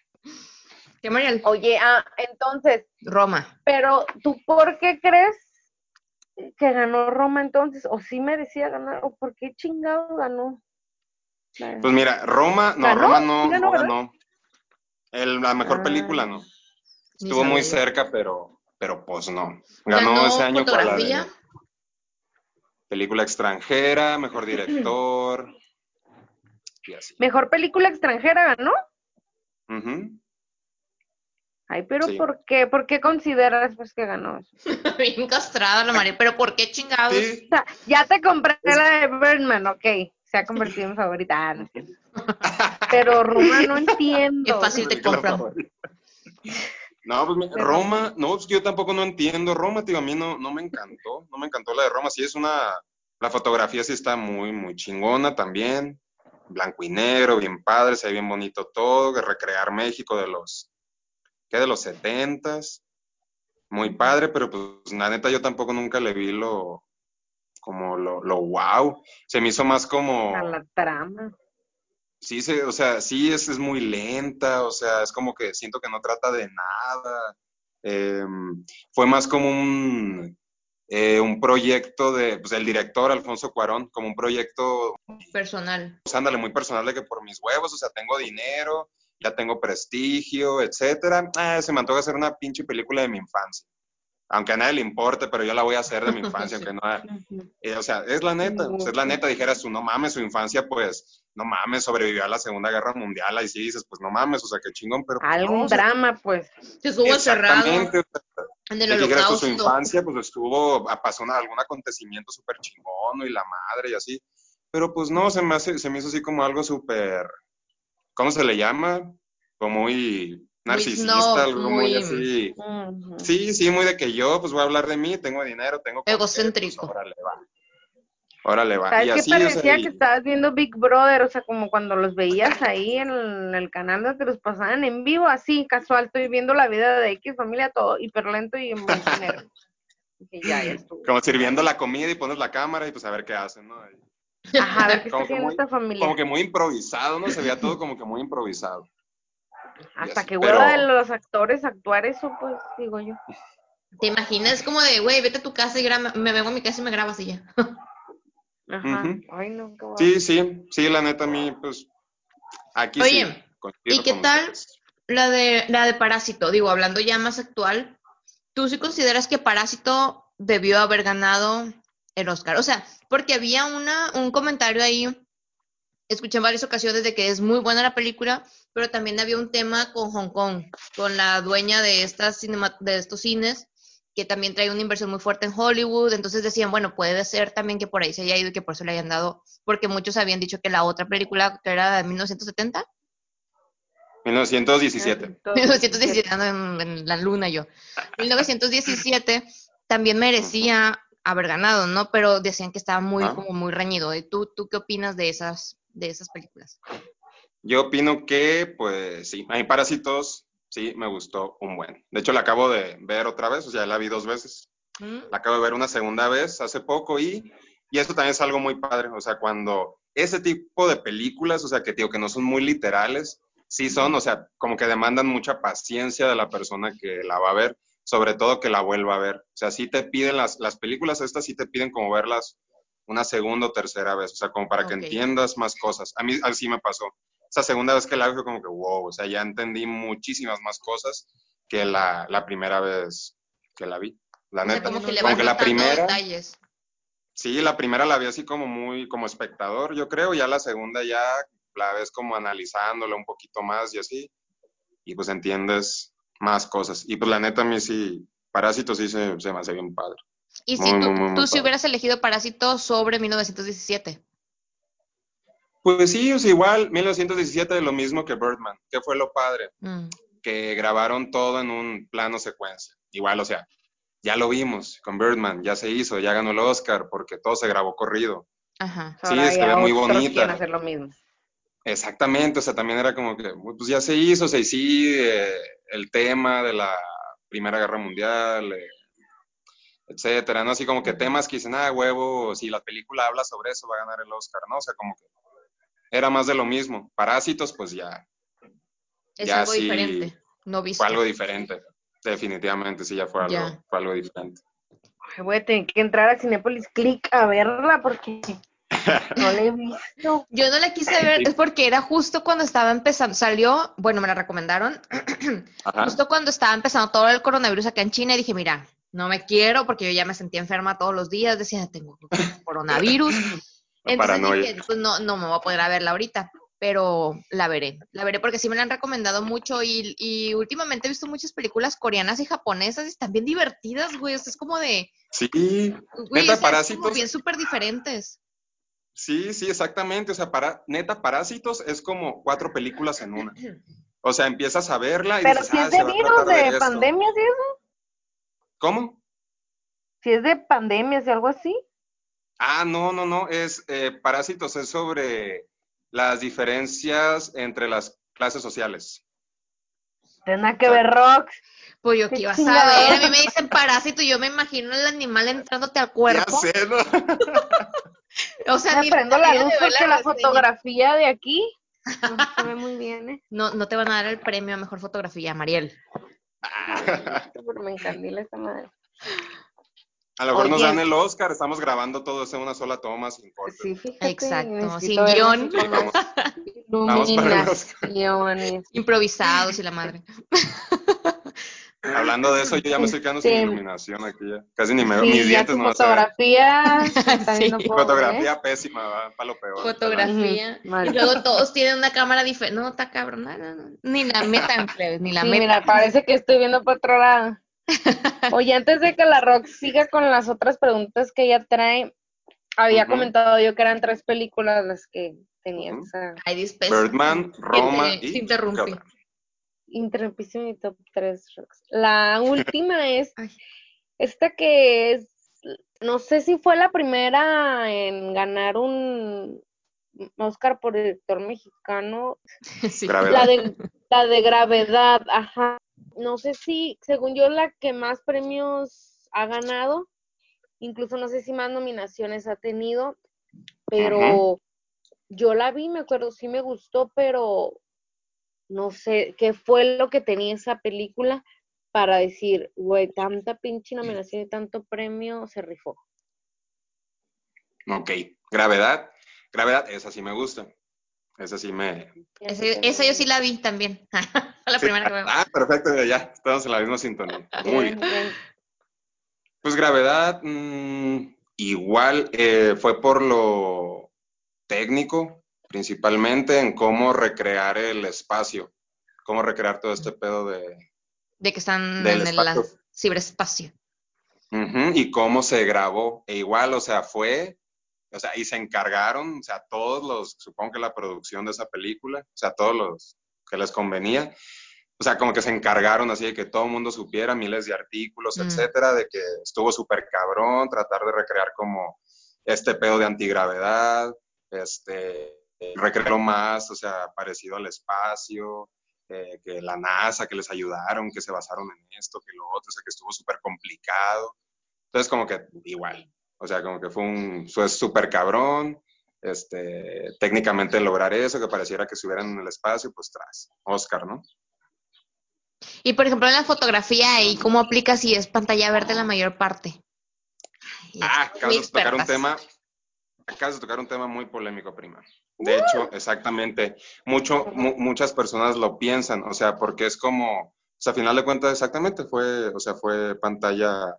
¿Qué, Mariel? Oye, ah, entonces. Roma. Pero, ¿tú por qué crees que ganó Roma entonces? ¿O sí merecía ganar? ¿O por qué chingado ganó? Pues mira, Roma, no, Roma no, ganó. la mejor película no. Ah. Estuvo muy cerca, pero, pero pues no. Ganó, ese año fotografía? película extranjera, mejor director. Mejor película extranjera ganó. Ay, pero ¿por qué? ¿Por qué consideras pues que ganó eso? <laughs> Bien castrada la María, pero ¿por qué chingados? ya te compré la de Birdman, ok se ha convertido en favorita. Ah, <laughs> Pero Roma no entiendo. Qué fácil te compran. No, pues Roma, no, pues yo tampoco no entiendo Roma, tío, a mí no, no me encantó, no me encantó la de Roma, sí es una, la fotografía sí está muy, muy chingona también, blanco y negro, bien padre, se ve bien bonito todo, recrear México de los, ¿qué? De los setentas, muy padre, pero pues la neta yo tampoco nunca le vi lo, como lo, lo wow. Se me hizo más como... A la trama. Sí, se, o sea, sí es, es muy lenta, o sea, es como que siento que no trata de nada. Em, fue más como un, eh, un proyecto de, pues, del director Alfonso Cuarón, como un proyecto personal. Pues ándale, muy personal de que por mis huevos, o sea, tengo dinero, ya tengo prestigio, etcétera. Ah, se me antoja hacer una pinche película de mi infancia aunque a nadie le importe, pero yo la voy a hacer de mi infancia, aunque no. <laughs> Eh, o sea, es la neta, es la neta, dijeras tú, no mames, su infancia, pues, no mames, sobrevivió a la Segunda Guerra Mundial, ahí sí dices, pues no mames, o sea, qué chingón, pero. Pues, Algún drama, pues. Se estuvo encerrado. En el holocausto. su infancia, pues estuvo, pasó algún acontecimiento súper chingón, y la madre y así. Pero pues no, se me, hace, se me hizo así como algo súper, ¿cómo se le llama? Como muy narcisista, algo muy, así. Sí, sí, muy de que yo, pues voy a hablar de mí, tengo dinero, tengo... Egocéntrico. Pues, órale, va. Órale, va. ¿Sabes qué parecía que estabas viendo Big Brother? O sea, como cuando los veías ahí en el, canal donde los pasaban en vivo, así, casual, estoy viendo la vida de X familia, todo hiperlento y en blanco <laughs> negro. Como sirviendo la comida y pones la cámara y pues a ver qué hacen, ¿no? Ajá, a ver qué está haciendo esta familia. Como que muy improvisado, ¿no? Se veía todo como que muy improvisado. Hasta que hueva de los actores actuar eso, pues digo yo. ¿Te imaginas como de, güey, vete a tu casa y graba, me vengo a mi casa y me grabas y ya? <laughs> Ajá. Ay, no, sí, sí, sí, la neta a mí, pues, aquí Oye, ¿y qué tal la de, la de Parásito? Digo, hablando ya más actual, ¿tú sí consideras que Parásito debió haber ganado el Oscar? O sea, porque había una, un comentario ahí escuché en varias ocasiones de que es muy buena la película, pero también había un tema con Hong Kong, con la dueña de, estas de estos cines, que también trae una inversión muy fuerte en Hollywood, entonces decían, bueno, puede ser también que por ahí se haya ido y que por eso le hayan dado, porque muchos habían dicho que la otra película, que era de 1970. 1917. 1917, en, en la luna yo. 1917 también merecía haber ganado, ¿no? Pero decían que estaba muy, como muy reñido. ¿Y tú, tú qué opinas de esas de esas películas? Yo opino que, pues sí, a mí Parásitos sí me gustó un buen. De hecho, la acabo de ver otra vez, o sea, la vi dos veces. Mm. La acabo de ver una segunda vez hace poco y, y eso también es algo muy padre, o sea, cuando ese tipo de películas, o sea, que digo que no son muy literales, sí son, o sea, como que demandan mucha paciencia de la persona que la va a ver, sobre todo que la vuelva a ver. O sea, sí te piden las, las películas estas, sí te piden como verlas una segunda o tercera vez, o sea, como para que entiendas más cosas. A mí así me pasó. Esa segunda vez que la vi fue como que, wow, o sea, ya entendí muchísimas más cosas que la, la primera vez que la vi. La O sea, neta. como que le Como vas que la primera- detalles. Sí, la primera la vi así como muy como espectador, yo creo, ya la segunda ya la ves como analizándola un poquito más y así, y pues entiendes más cosas. Y pues la neta a mí sí, Parásitos sí se, se me hace bien padre. Y si Muy, tú, muy, muy, muy tú si padre. hubieras elegido Parásito sobre 1917. Pues sí, sea, igual 1917 lo mismo que Birdman, que fue lo padre, Mm, que grabaron todo en un plano secuencia. Igual, o sea, ya lo vimos con Birdman, ya se hizo, ya ganó el Oscar porque todo se grabó corrido. Ajá. Sí, Ahora se ve muy bonita. hacer lo mismo. Exactamente, o sea, también era como que, pues ya se hizo, o sea, y sí, eh, el tema de la Primera Guerra Mundial, eh, etcétera, ¿no? Así como que temas que dicen, ah, huevo, si la película habla sobre eso, va a ganar el Oscar, ¿no? O sea, como que era más de lo mismo. Parásitos, pues ya, Es Ya algo sí, diferente. No visto. fue algo diferente. Definitivamente, sí, ya fue algo, Ya. fue algo diferente. Ay, Voy a tener que entrar a Cinepolis Click a verla porque <laughs> no la he visto. Yo no la quise ver, es porque era justo cuando estaba empezando, salió, bueno, me la recomendaron, <clears throat> Ajá. justo cuando estaba empezando todo el coronavirus acá en China y dije, mira, no me quiero porque yo ya me sentía enferma todos los días, decía, tengo <laughs> coronavirus. Entonces dije, pues no, no me voy a poder a verla ahorita, pero la veré, la veré porque sí me la han recomendado mucho y, y últimamente he visto muchas películas coreanas y japonesas y están bien divertidas, güey, o sea, es como de, Sí, güey, o sea, es como Parásitos. bien súper diferentes. Sí, sí, exactamente. O sea, para, neta, Parásitos es como cuatro películas en una. <clears throat> O sea, empiezas a verla y Pero dices, si ah, es se de virus, de, pandemias y eso. ¿Cómo? Si es de pandemias y algo así. Ah, no, no, no, es eh, Parásitos es sobre las diferencias entre las clases sociales. Tendrá que O sea, ver Rox. Pues yo Qué qué ibas a ver, a mí me <laughs> dicen parásito y yo me imagino el animal entrándote al cuerpo. Ya sé, ¿no? <laughs> <laughs> O sea, Me ni prendo la luz porque la fotografía de aquí no <laughs> se ve muy bien, ¿eh? No, no te van a dar el premio a mejor fotografía, Mariel. Pero me encandila esta madre. A lo mejor nos dan el Oscar, estamos grabando todo eso en una sola toma sin corte. Sí, fíjate. Exacto, sin guion. Vamos para el Oscar. iluminación y- Improvisados y la madre. <laughs> Hablando de eso, yo ya me estoy quedando sin iluminación aquí ya. Casi ni me veo. Sí, Mis dientes no fotografía <laughs> Sí. Fotografía ¿eh? pésima, va, para lo peor. Fotografía. Y luego todos tienen una cámara diferente. No, está cabrón. No, no, no. Ni la <laughs> plebes, ni la Sí, metan. mira, parece que estoy viendo por otro lado. <laughs> Oye, antes de que la Rox siga con las otras preguntas que ella trae, había comentado yo que eran tres películas las que tenía esa Ay, dispensa. Birdman, Roma y... interrumpiste mi top 3, Rox. La <laughs> última es Ay. esta que es, no sé si fue la primera en ganar un Oscar por director mexicano, <laughs> Sí. La de, la de gravedad, ajá. No sé si, según yo, la que más premios ha ganado, incluso no sé si más nominaciones ha tenido, pero yo la vi, me acuerdo, sí me gustó, pero no sé qué fue lo que tenía esa película para decir, güey, tanta pinche nominación y tanto premio se rifó. Ok, Gravedad. Gravedad, esa sí me gusta. Esa sí me... Ese- esa yo sí la vi también. <laughs> Fue la Sí. primera que <laughs> veo. Ah, perfecto, ya, estamos en la misma sintonía. Muy bien. Bien, bien. Pues Gravedad, mm, igual eh, fue por lo técnico, principalmente en cómo recrear el espacio, cómo recrear todo este pedo de... De que están en el espacio. ciberespacio. Y cómo se grabó. E igual, o sea, fue, o sea, y se encargaron, o sea, todos los, supongo que la producción de esa película, o sea, todos los que les convenía, o sea, como que se encargaron así de que todo el mundo supiera, miles de artículos, Mm. etcétera, de que estuvo súper cabrón, tratar de recrear como este pedo de antigravedad, este, recrearlo más, o sea, parecido al espacio, eh, que la NASA, que les ayudaron, que se basaron en esto, que lo otro, o sea, que estuvo súper complicado. Entonces, como que igual, o sea, como que fue un, fue súper cabrón. este, técnicamente lograr eso, que pareciera que estuvieran en el espacio, pues tras Oscar, ¿no? Y por ejemplo, en la fotografía, ¿y cómo aplica si es pantalla verde la mayor parte? ah, acabas de tocar un tema, acabas de tocar un tema muy polémico, prima. De hecho, exactamente, mucho, muchas personas lo piensan, o sea, porque es como, o sea, a final de cuentas, exactamente, fue, o sea, fue pantalla,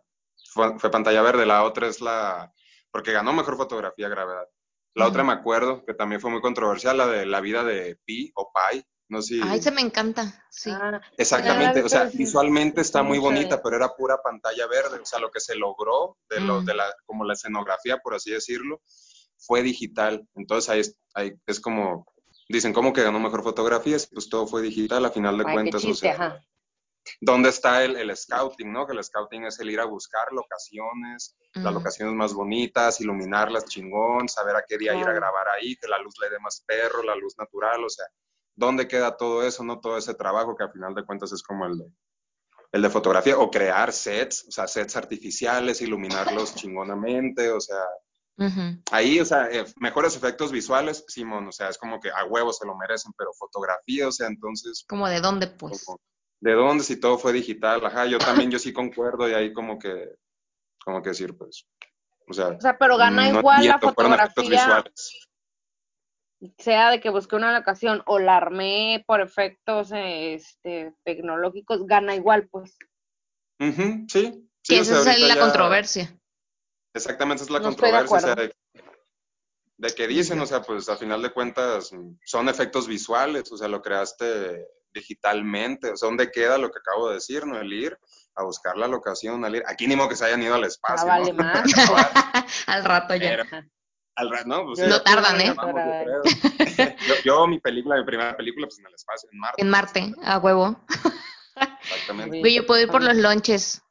fue, pantalla verde, la otra es la, porque ganó mejor fotografía gravedad. La otra me acuerdo, que también fue muy controversial, la de la vida de Pi o Pi, no sé Ay, se me encanta, sí. Ah, Exactamente, o sea, visualmente está muy bonita, pero era pura pantalla verde, o sea, lo que se logró de, lo, de la, como la escenografía, por así decirlo, fue digital. Entonces ahí es, ahí es como, dicen, ¿cómo que ganó mejor fotografía? Pues todo fue digital, a final de cuentas. o sea, ¿Dónde está el, el, scouting, no? Que el scouting es el ir a buscar locaciones, las mm. locaciones más bonitas, iluminarlas chingón, saber a qué día ir a grabar ahí, que la luz le dé más perro, la luz natural, o sea, ¿Dónde queda todo eso, no? Todo ese trabajo que al final de cuentas es como el de, el de fotografía o crear sets, o sea, sets artificiales, iluminarlos <laughs> chingonamente, o sea, ahí, o sea, eh, mejores efectos visuales, Simón, o sea, es como que a huevos se lo merecen, pero fotografía, o sea, entonces... Como de dónde, pues. de dónde, si todo fue digital, ajá, yo también, yo sí concuerdo y ahí como que, como que decir, pues, o sea... O sea, pero gana igual la fotografía sea de que busqué una locación o la armé por efectos este, tecnológicos, gana igual, pues. sí. que esa es la controversia. Exactamente, es la controversia. de, de, que dicen, o sea, pues a final de cuentas son efectos visuales, o sea, lo creaste digitalmente. O sea, ¿dónde queda lo que acabo de decir, no? El ir a buscar la locación, al ir. Aquí ni modo que se hayan ido al espacio. Ah, vale más. <laughs> al rato ya. ¿no? Pues, no tardan, ¿eh? yo, mi película, mi primera película, pues en el espacio, en Marte. En Marte, a huevo. Exactamente. Oye, yo puedo ir por los lonches.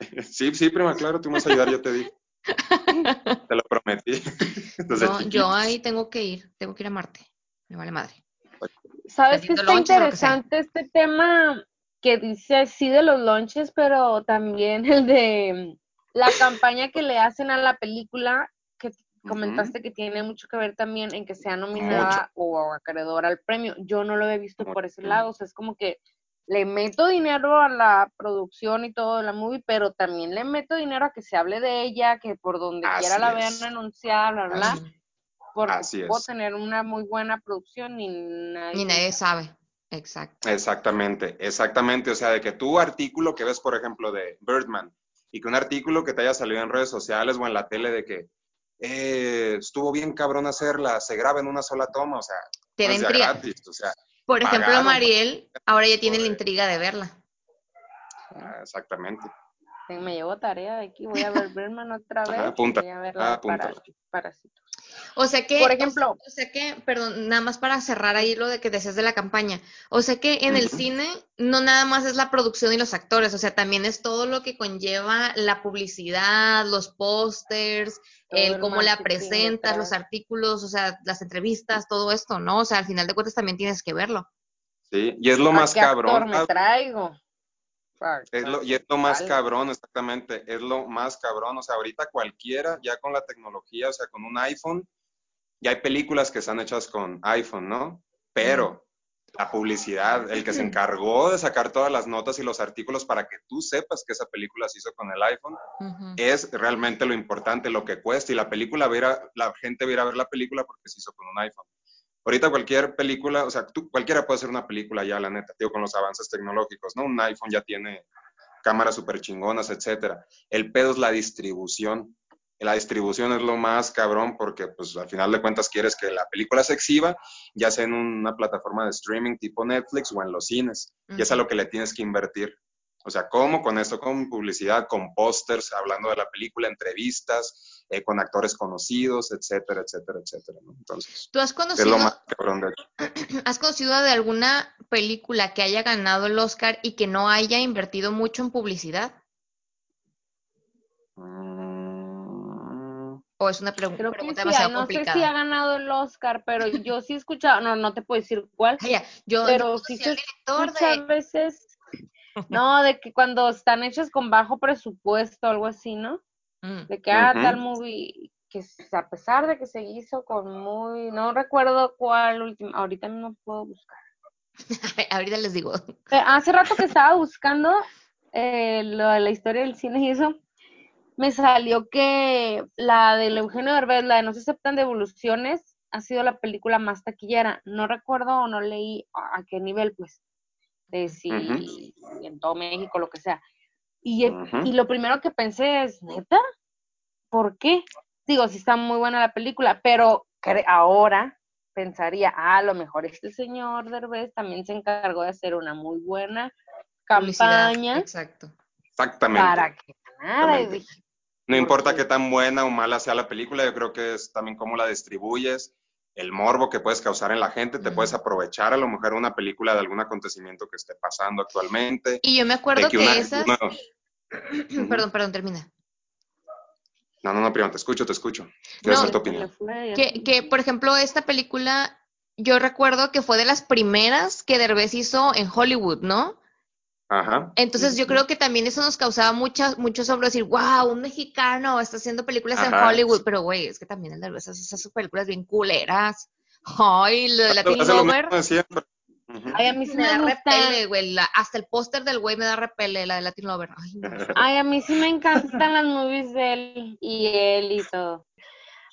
<laughs> Sí, sí, prima, claro, tú me vas a ayudar, yo te dije. <laughs> te lo prometí. <laughs> no, yo ahí tengo que ir, tengo que ir a Marte. Me vale madre. ¿Sabes qué está interesante este tema que dice sí de los lonches, pero también el de la campaña que le hacen a la película que comentaste que tiene mucho que ver también en que sea nominada o acreedora al premio. Yo no lo he visto por ese lado, o sea, es como que le meto dinero a la producción y todo de la movie, pero también le meto dinero a que se hable de ella, que por donde quiera la vean anunciar, bla, bla, porque puedo tener una muy buena producción y nadie... Ni nadie sabe. Exacto. Exactamente, exactamente. O sea, de que tu artículo que ves, por ejemplo, de Birdman, y que un artículo que te haya salido en redes sociales o en la tele de que eh, estuvo bien cabrón hacerla, se graba en una sola toma, o sea, te da Gratis, o sea, Por ejemplo, Mariel ahora ya tiene la intriga de verla. Ah, exactamente. me llevo tarea de aquí, voy a ver Berman otra vez. voy a verla para, parásitos. O sea que, por ejemplo, o sea que, perdón, nada más para cerrar ahí lo de que decías de la campaña. O sea que en el cine no nada más es la producción y los actores, o sea, también es todo lo que conlleva la publicidad, los pósters, el cómo la presentas, los artículos, o sea, las entrevistas, todo esto, ¿no? O sea, al final de cuentas también tienes que verlo. Sí, y es lo más cabrón. me traigo? Es lo, y es lo más cabrón, exactamente, es lo más cabrón. O sea, ahorita cualquiera, ya con la tecnología, o sea, con un iPhone, ya hay películas que están hechas con iPhone, ¿no? Pero la publicidad, el que se encargó de sacar todas las notas y los artículos para que tú sepas que esa película se hizo con el iPhone, es realmente lo importante, lo que cuesta. Y la película, la gente va a ir a ver la película porque se hizo con un iPhone. Ahorita cualquier película, o sea, tú, cualquiera puede hacer una película ya, la neta, digo, con los avances tecnológicos, ¿no? Un iPhone ya tiene cámaras súper chingonas, etcétera. El pedo es la distribución. La distribución es lo más cabrón porque, pues, al final de cuentas quieres que la película se exhiba, ya sea en una plataforma de streaming tipo Netflix o en los cines. Y es a lo que le tienes que invertir. O sea, ¿cómo? Con esto, con publicidad, con pósters, hablando de la película, entrevistas, eh, con actores conocidos, etcétera, etcétera, etcétera. Entonces, ¿tú has conocido, <clears throat> ¿has conocido de alguna película que haya ganado el Oscar y que no haya invertido mucho en publicidad? Mm. ¿O es una pregunta, Creo que demasiado no sé si ha ganado el Oscar, pero yo sí he escuchado, no, no te puedo decir cuál, ah, yo, pero sí se muchas veces no, de que cuando están hechas con bajo presupuesto, algo así, ¿no? Mm. De que, ah, tal movie, que a pesar de que se hizo con muy, no recuerdo cuál último, ahorita no puedo buscar. <laughs> ahorita les digo. Hace rato que estaba buscando eh, la historia del cine y eso, me salió que la del Eugenio Derbez, la de No se aceptan devoluciones, ha sido la película más taquillera. No recuerdo o no leí a, qué nivel, pues, de si en todo México, lo que sea. Y, y lo primero que pensé es, ¿neta? ¿Por qué? Digo, sí está muy buena la película, pero ahora pensaría, ah, a lo mejor este señor Derbez también se encargó de hacer una muy buena campaña. Exacto. Exactamente. Para que ganara. No importa qué tan buena o mala sea la película, yo creo que es también cómo la distribuyes, el morbo que puedes causar en la gente, te puedes aprovechar a lo mejor una película de algún acontecimiento que esté pasando actualmente. Y yo me acuerdo que, esas... <clears throat> perdón, perdón, termina. No, no, no, prima, te escucho, te escucho. Quiero no, tu opinión. Que, que, por ejemplo, esta película, yo recuerdo que fue de las primeras que Derbez hizo en Hollywood, ¿no? Ajá. Entonces yo creo que también eso nos causaba mucha, mucho asombro decir, wow, un mexicano está haciendo películas en Hollywood, pero güey, es que también el Derbez hace esas películas bien culeras. Ay, lo de Latin Lover. Ay, a mí sí me, da repele, güey. hasta el póster del güey me da repele, la de Latin Lover. <laughs> Ay, a mí sí me encantan las movies de él y él y todo.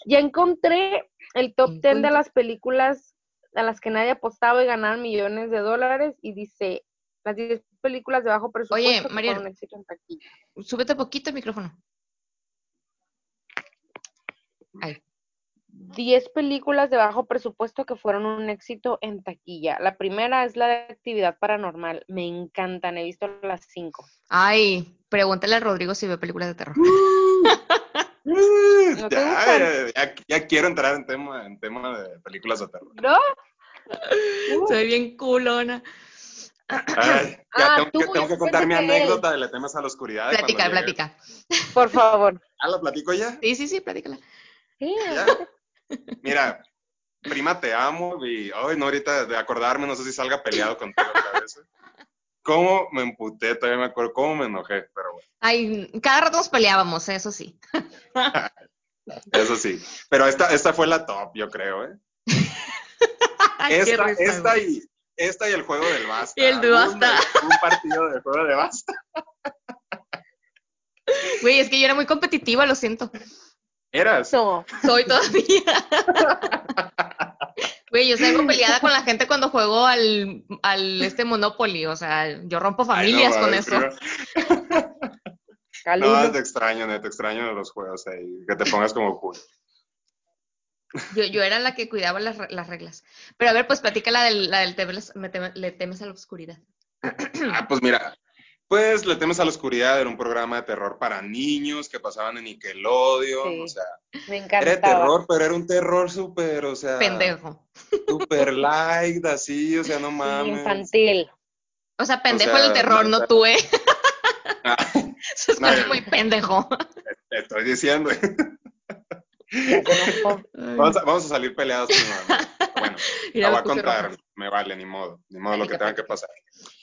Ya encontré el top 10 de las películas a las que nadie apostaba y ganaron millones de dólares y dice las 10 películas de bajo presupuesto Oye, María, súbete poquito el micrófono. Ahí. 10 películas de bajo presupuesto que fueron un éxito en taquilla. La primera es la de actividad paranormal. Me encantan, he visto las cinco. Ay, pregúntale a Rodrigo si ve películas de terror. <laughs> ya, quiero entrar en tema, en tema de películas de terror. ¿No? <laughs> Soy bien culona. Ay, <coughs> ya ah, tengo, que, contar mi anécdota de Le temas a la oscuridad. Platica, platica. Por favor. <laughs> ¿Ah, lo platico ya? Sí, sí, sí, platícala. Mira, prima, te amo y hoy no ahorita de acordarme, no sé si salga peleado <laughs> contigo otra vez. ¿eh? ¿Cómo me emputé? Todavía me acuerdo cómo me enojé, pero bueno. Ay, cada rato nos peleábamos, eso sí. <laughs> eso sí. Pero esta, esta fue la top, yo creo, ¿eh? esta, esta y, esta y el juego del basta. Y el de basta. Un, partido del juego de basta. <laughs> Güey, es que yo era muy competitiva, lo siento. ¿Eras? No, soy todavía. <laughs> Güey, yo salgo peleada con la gente cuando juego al, al este Monopoly, o sea, yo rompo familias con eso. <laughs> no, te extraño, te extraño de los juegos ahí, que te pongas como cool. Yo, yo era la que cuidaba las, las reglas. Pero a ver, pues platica la del, la del le temes a la oscuridad. Ah, pues mira, pues Le temes a la oscuridad era un programa de terror para niños que pasaban en Nickelodeon, o sea, me encantaba. era terror, pero era un terror súper, o sea, pendejo. Súper light, así, o sea, no mames. Infantil. O sea, pendejo el terror, no, tú, ¿eh? <laughs> Ah, <laughs> Eso es muy pendejo. Te estoy diciendo. Vamos, a, vamos, a, salir peleados. Bueno, <laughs> la voy a contar, me vale, ni modo, ni modo lo que tenga que pasar.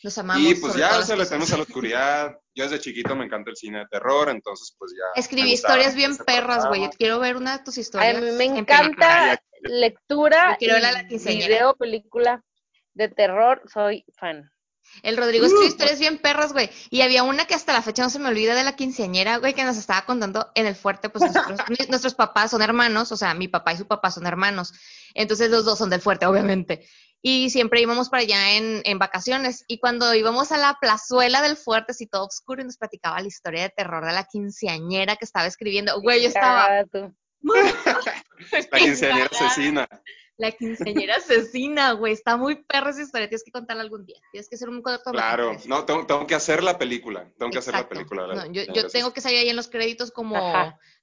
Los amamos. Y pues ya se le tenemos a la oscuridad. Yo desde chiquito me encanta el cine de terror, entonces pues ya. Escribí historias bien perras, güey. Quiero ver una de tus historias. A mí me encanta <laughs> lectura, quiero la video, película de terror, soy fan. El Rodrigo escribió uh. historias bien perras, güey. Y había una que hasta la fecha no se me olvida de la quinceañera, güey, que nos estaba contando en el fuerte, pues nuestros, <laughs> nuestros papás son hermanos, o sea, mi papá y su papá son hermanos. Entonces los dos son del fuerte, obviamente. Y siempre íbamos para allá en, en vacaciones. Y cuando íbamos a la plazuela del fuerte, así todo oscuro, y nos platicaba la historia de terror de la quinceañera que estaba escribiendo. Güey, yo estaba... <laughs> <laughs> la quinceañera asesina. La quinceañera <laughs> asesina, güey. Está muy perra esa historia. Tienes que contarla algún día. Tienes que hacer un corto. Claro, no, tengo, que hacer la película. Tengo que hacer la película. yo, yo tengo que salir ahí en los créditos como,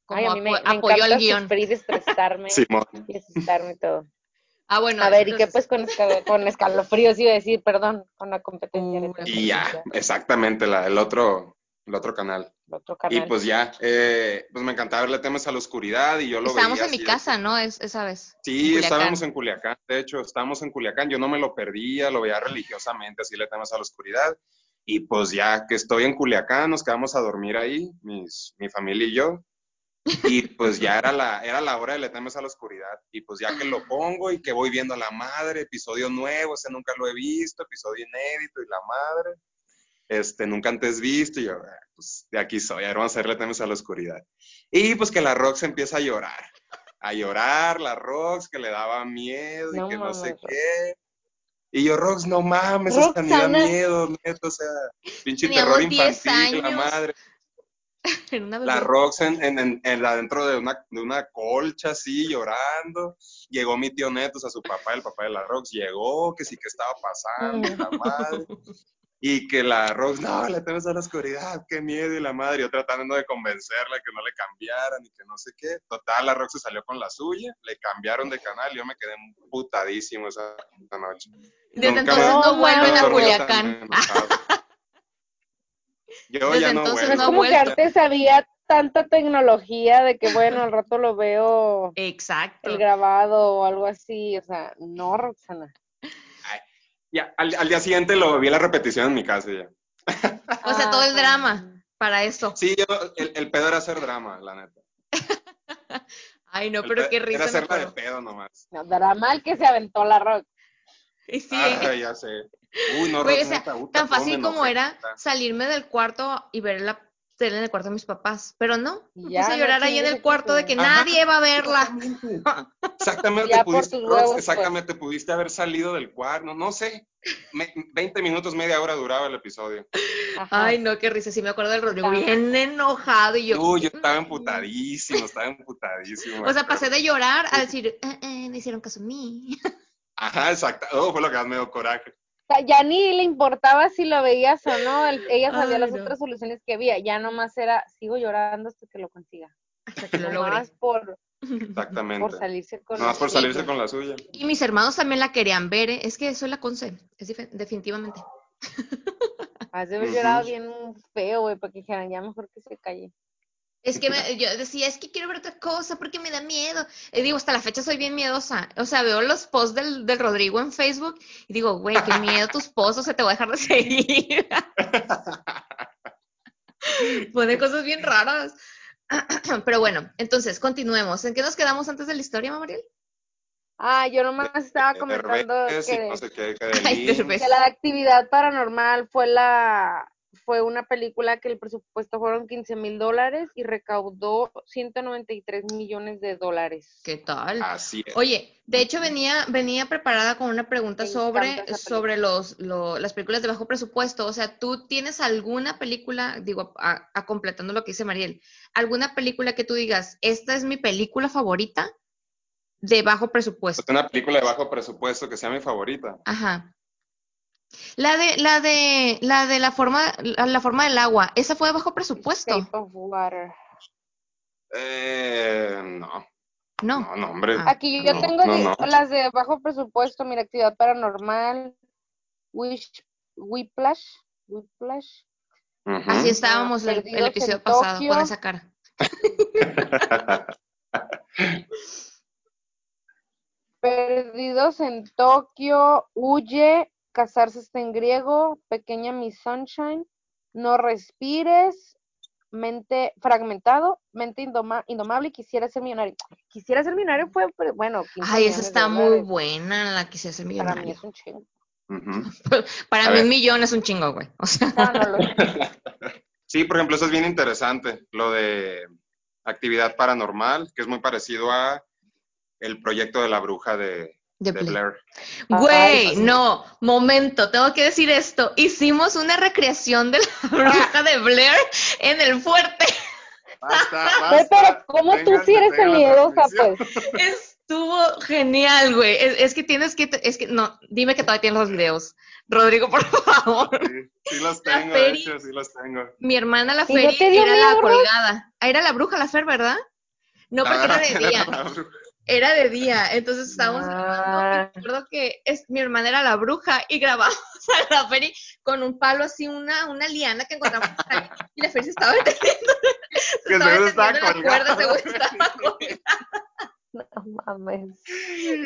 como me, apoyo al guion. y estresarme. <laughs> Simón. Y estresarme todo. Ah, bueno. A ver, ¿y qué pues con, con escalofríos iba a decir? Perdón, con la competencia. y ya, exactamente, la, el otro, el otro canal. Y pues ya, eh, pues me encantaba verle temas a la oscuridad y yo lo Estábamos en mi casa, ¿no? Es, esa vez. Sí, estábamos en Culiacán, de hecho, estábamos en Culiacán, yo no me lo perdía, lo veía religiosamente, así le temas a la oscuridad. Y pues ya que estoy en Culiacán, nos quedamos a dormir ahí, mis, mi familia y yo. Y pues ya era la, era la hora de Le temes a la oscuridad. Y pues ya que lo pongo y que voy viendo a la madre, episodio nuevo, o sea, nunca lo he visto, episodio inédito y la madre, este, nunca antes visto, y yo, ah, pues de aquí soy, ahora vamos a ver Le temes a la oscuridad. Y pues que la Rox empieza a llorar, a llorar, la Rox, que le daba miedo y que no sé qué. Y yo, Rox, no mames, hasta ni da miedo, neto, o sea, pinche terror 10 infantil, la madre. <laughs> La. Rox en, en, en, en la- dentro de una, de una colcha así, llorando. Llegó mi tío Neto, o sea, su papá, el papá de la Rox, llegó, que sí que estaba pasando, y la madre. Y que la Rox, no, le temes a la oscuridad, qué miedo, y la madre, yo tratando de convencerla que no le cambiaran y que no sé qué. Total, la Rox se salió con la suya, le cambiaron de canal y yo me quedé putadísimo esa, esa noche. Desde Nunca entonces no vuelven a Culiacán. Yo Desde ya no entonces es vuelvo. ha como que antes había tanta tecnología de que, bueno, al rato lo veo Exacto. el grabado o algo así. O sea, no, Roxana. Ya, al, al día siguiente lo vi en la repetición en mi casa ya. <laughs> O sea, todo el Ah. drama para eso. Sí, yo, el, el pedo era hacer drama, la neta. <laughs> Ay, no, El pero pe- qué Era risa me hacerla de pedo nomás. No, drama el que se aventó la Rox. Y sí, Ay, ya sé. Uy, no, Güey, o sea, neta, puta, tan fácil como era salirme del cuarto y ver la tele en el cuarto de mis papás. Pero no, me Ya, puse a no llorar ahí en el cuarto de que Ajá. nadie va a verla. <laughs> Exactamente. Pudiste, pues. exactamente, pudiste haber salido del cuarto, no sé. Me- 20 minutos, media hora duraba el episodio. Ajá. Ay, no, qué risa. Sí me acuerdo del Rodrigo bien enojado y yo. Uy, yo estaba emputadísimo, estaba emputadísimo. <laughs> O sea, pasé de llorar a decir, eh, eh, me hicieron caso a mí. Ajá, exacto. Oh, fue lo que más me dio coraje. Sea, ya ni le importaba si lo veías o no. el- ella sabía Ay, las no. otras soluciones que había. Ya nomás era, sigo llorando hasta que lo consiga. Hasta que lo. Nomás por, Exactamente. por salirse con por suya. salirse con la suya. Y mis hermanos también la querían ver, ¿eh? es que soy la conce, es definitivamente. Has de haber llorado bien feo, güey, para que dijeran, ya mejor que se calle. Es que me- yo decía, es que quiero ver otra cosa porque me da miedo. Y digo, hasta la fecha soy bien miedosa. O sea, veo los posts del, del Rodrigo en Facebook y digo, güey, qué miedo tus posts, o sea, te voy a dejar de <laughs> seguir. <laughs> Pone cosas bien raras. <clears throat> Pero bueno, entonces, continuemos. ¿En qué nos quedamos antes de la historia, Mariel? Ah, yo nomás estaba comentando Derbez y que, no sé qué, que de <laughs> Ay, Lynch. Derbez. que la actividad paranormal fue la fue una película que el presupuesto fueron 15 mil dólares y recaudó 193 millones de dólares. ¿Qué tal? Así es. Oye, de hecho venía, venía preparada con una pregunta Me sobre, sobre los, lo- las películas de bajo presupuesto. O sea, ¿tú tienes alguna película, digo, a, a completando lo que dice Mariel, alguna película que tú digas, esta es mi película favorita de bajo presupuesto? Una película de bajo presupuesto que sea mi favorita. Ajá. La de, la de, la de la forma, la, la forma del agua, ¿esa fue de bajo presupuesto? Shape of Water. Eh, no, No. no, no, hombre. Ah. Aquí yo No, tengo no, di- no. las de bajo presupuesto, mira, actividad paranormal, Wish, Whiplash, Whiplash. Así estábamos el, el episodio pasado Tokio. con esa cara. <laughs> Perdidos en Tokio, Huye, Casarse está en griego, Pequeña Miss Sunshine, No respires, Mente fragmentado, Mente indoma- indomable y Quisiera ser millonario. Quisiera ser millonario fue, pero, bueno, 15 Ay, esa está muy dólares. buena, la quisiera ser Para mí millonario. es un chingo. <laughs> Para A mí ver. un millón es un chingo, güey. O sea, No, no lo <laughs> Sí, por ejemplo, eso es bien interesante, lo de actividad paranormal, que es muy parecido a el proyecto de la bruja de, de de Blair. Blair. Güey, no, momento, tengo que decir esto. Hicimos una recreación de la bruja de Blair en el fuerte. Basta, <laughs> pero como tú sí eres la miedosa, pues. Estuvo genial, güey. Es, es que tienes que, es que, no, dime que todavía tienes los videos. Rodrigo, por favor. Sí, sí los La tengo, de hecho, sí los tengo. Mi hermana la ¿Y no Feri era la miedo, colgada. Ah, era la bruja la Fer, ¿verdad? No, porque era de día. Era de día, entonces estábamos Ah. grabando. acuerdo que es, mi hermana era la bruja y grabamos <laughs> a la Feri con un palo así, una, una liana que encontramos ahí, y la Feri se estaba deteniendo. Se Que estaba deteniendo en la cuerda, seguro estaba <laughs> colgada. No mames.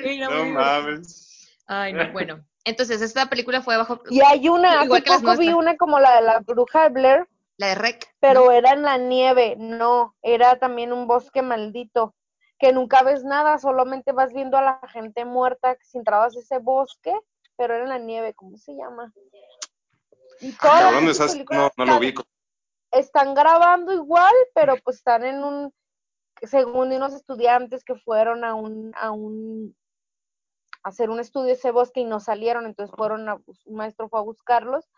Era No mames. Ay, no, bueno. Entonces, esta película fue bajo. Y hay una, Igual hace que poco vi una como la de la bruja de Blair, La de Rec. pero era en la nieve, no, era también un bosque maldito, que nunca ves nada, solamente vas viendo a la gente muerta si entrabas a ese bosque, pero era en la nieve, ¿cómo se llama? Y todas esas películas no, no lo ubico. están grabando igual, pero pues están en un, según unos estudiantes que fueron a un, a un, a hacer un estudio de ese bosque y no salieron, entonces fueron a, bus- un maestro fue a buscarlos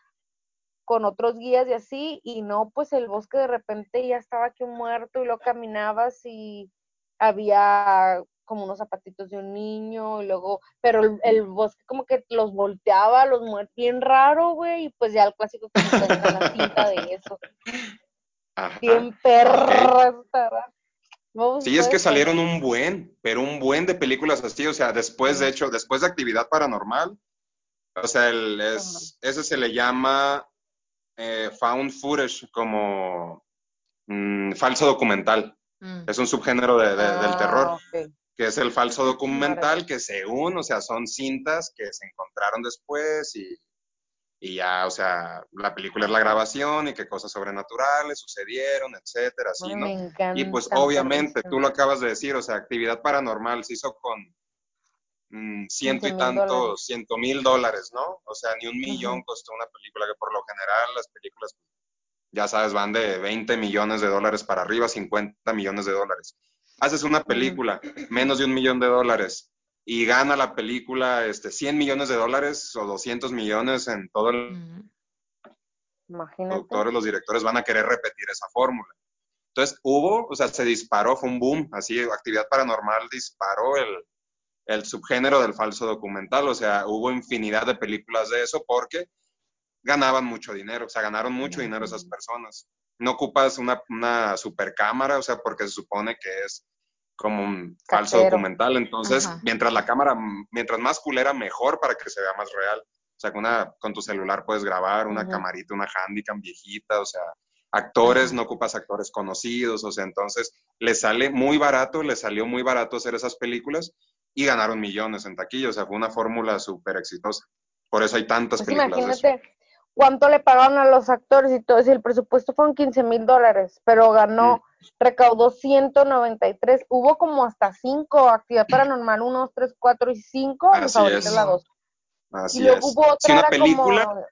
con otros guías y así, y no, pues el bosque de repente ya estaba aquí muerto y lo caminabas y había como unos zapatitos de un niño y luego, pero el, el bosque como que los volteaba, los muertos, bien raro, güey, y pues ya el clásico que encuentran la cinta de eso. Ajá. Bien. No, Sí, es que salieron un buen, pero un buen de películas así, o sea, después, de hecho, después de Actividad Paranormal, o sea, el, es, ese se le llama eh, found footage, como mm, falso documental. Mm. Es un subgénero de- de- del Ah, terror, que es el falso documental, que según, o sea, son cintas que se encontraron después y, y ya, o sea, la película es la grabación y que cosas sobrenaturales sucedieron, etcétera, así, Ay, ¿no? me encanta. Y pues obviamente, tú lo acabas de decir, o sea, actividad paranormal se hizo con mm, ciento y 15,000 tantos, dólares. ciento mil dólares, ¿no? O sea, ni un millón costó una película, que por lo general las películas, ya sabes, van de 20 millones de dólares para arriba, 50 millones de dólares. Haces una película, menos de un millón de dólares, y gana la película este, 100 millones de dólares o 200 millones en todo el. Imagínate. productores, los directores van a querer repetir esa fórmula. Entonces hubo, o sea, se disparó, fue un boom, así, actividad paranormal disparó el, el subgénero del falso documental, o sea, hubo infinidad de películas de eso porque ganaban mucho dinero, o sea, ganaron mucho dinero esas personas. No ocupas una, una super cámara, o sea, porque se supone que es como un falso documental, entonces, Ajá. mientras la cámara, mientras más culera, mejor para que se vea más real. O sea, con, una, con tu celular puedes grabar una camarita, una Handycam viejita, o sea, actores, Ajá. no ocupas actores conocidos, o sea, entonces les sale muy barato, les salió muy barato hacer esas películas y ganaron millones en taquilla, o sea, fue una fórmula súper exitosa. Por eso hay tantas Pues películas de eso. Cuánto le pagaron a los actores y todo. Si el presupuesto fueron 15 mil dólares, pero ganó, Mm. recaudó 193. Hubo como hasta 5, actividad paranormal 1, 2, 3, 4 y 5. Mi Así favorita es. es la 2. Así Y luego es. hubo otra, Si una era película, como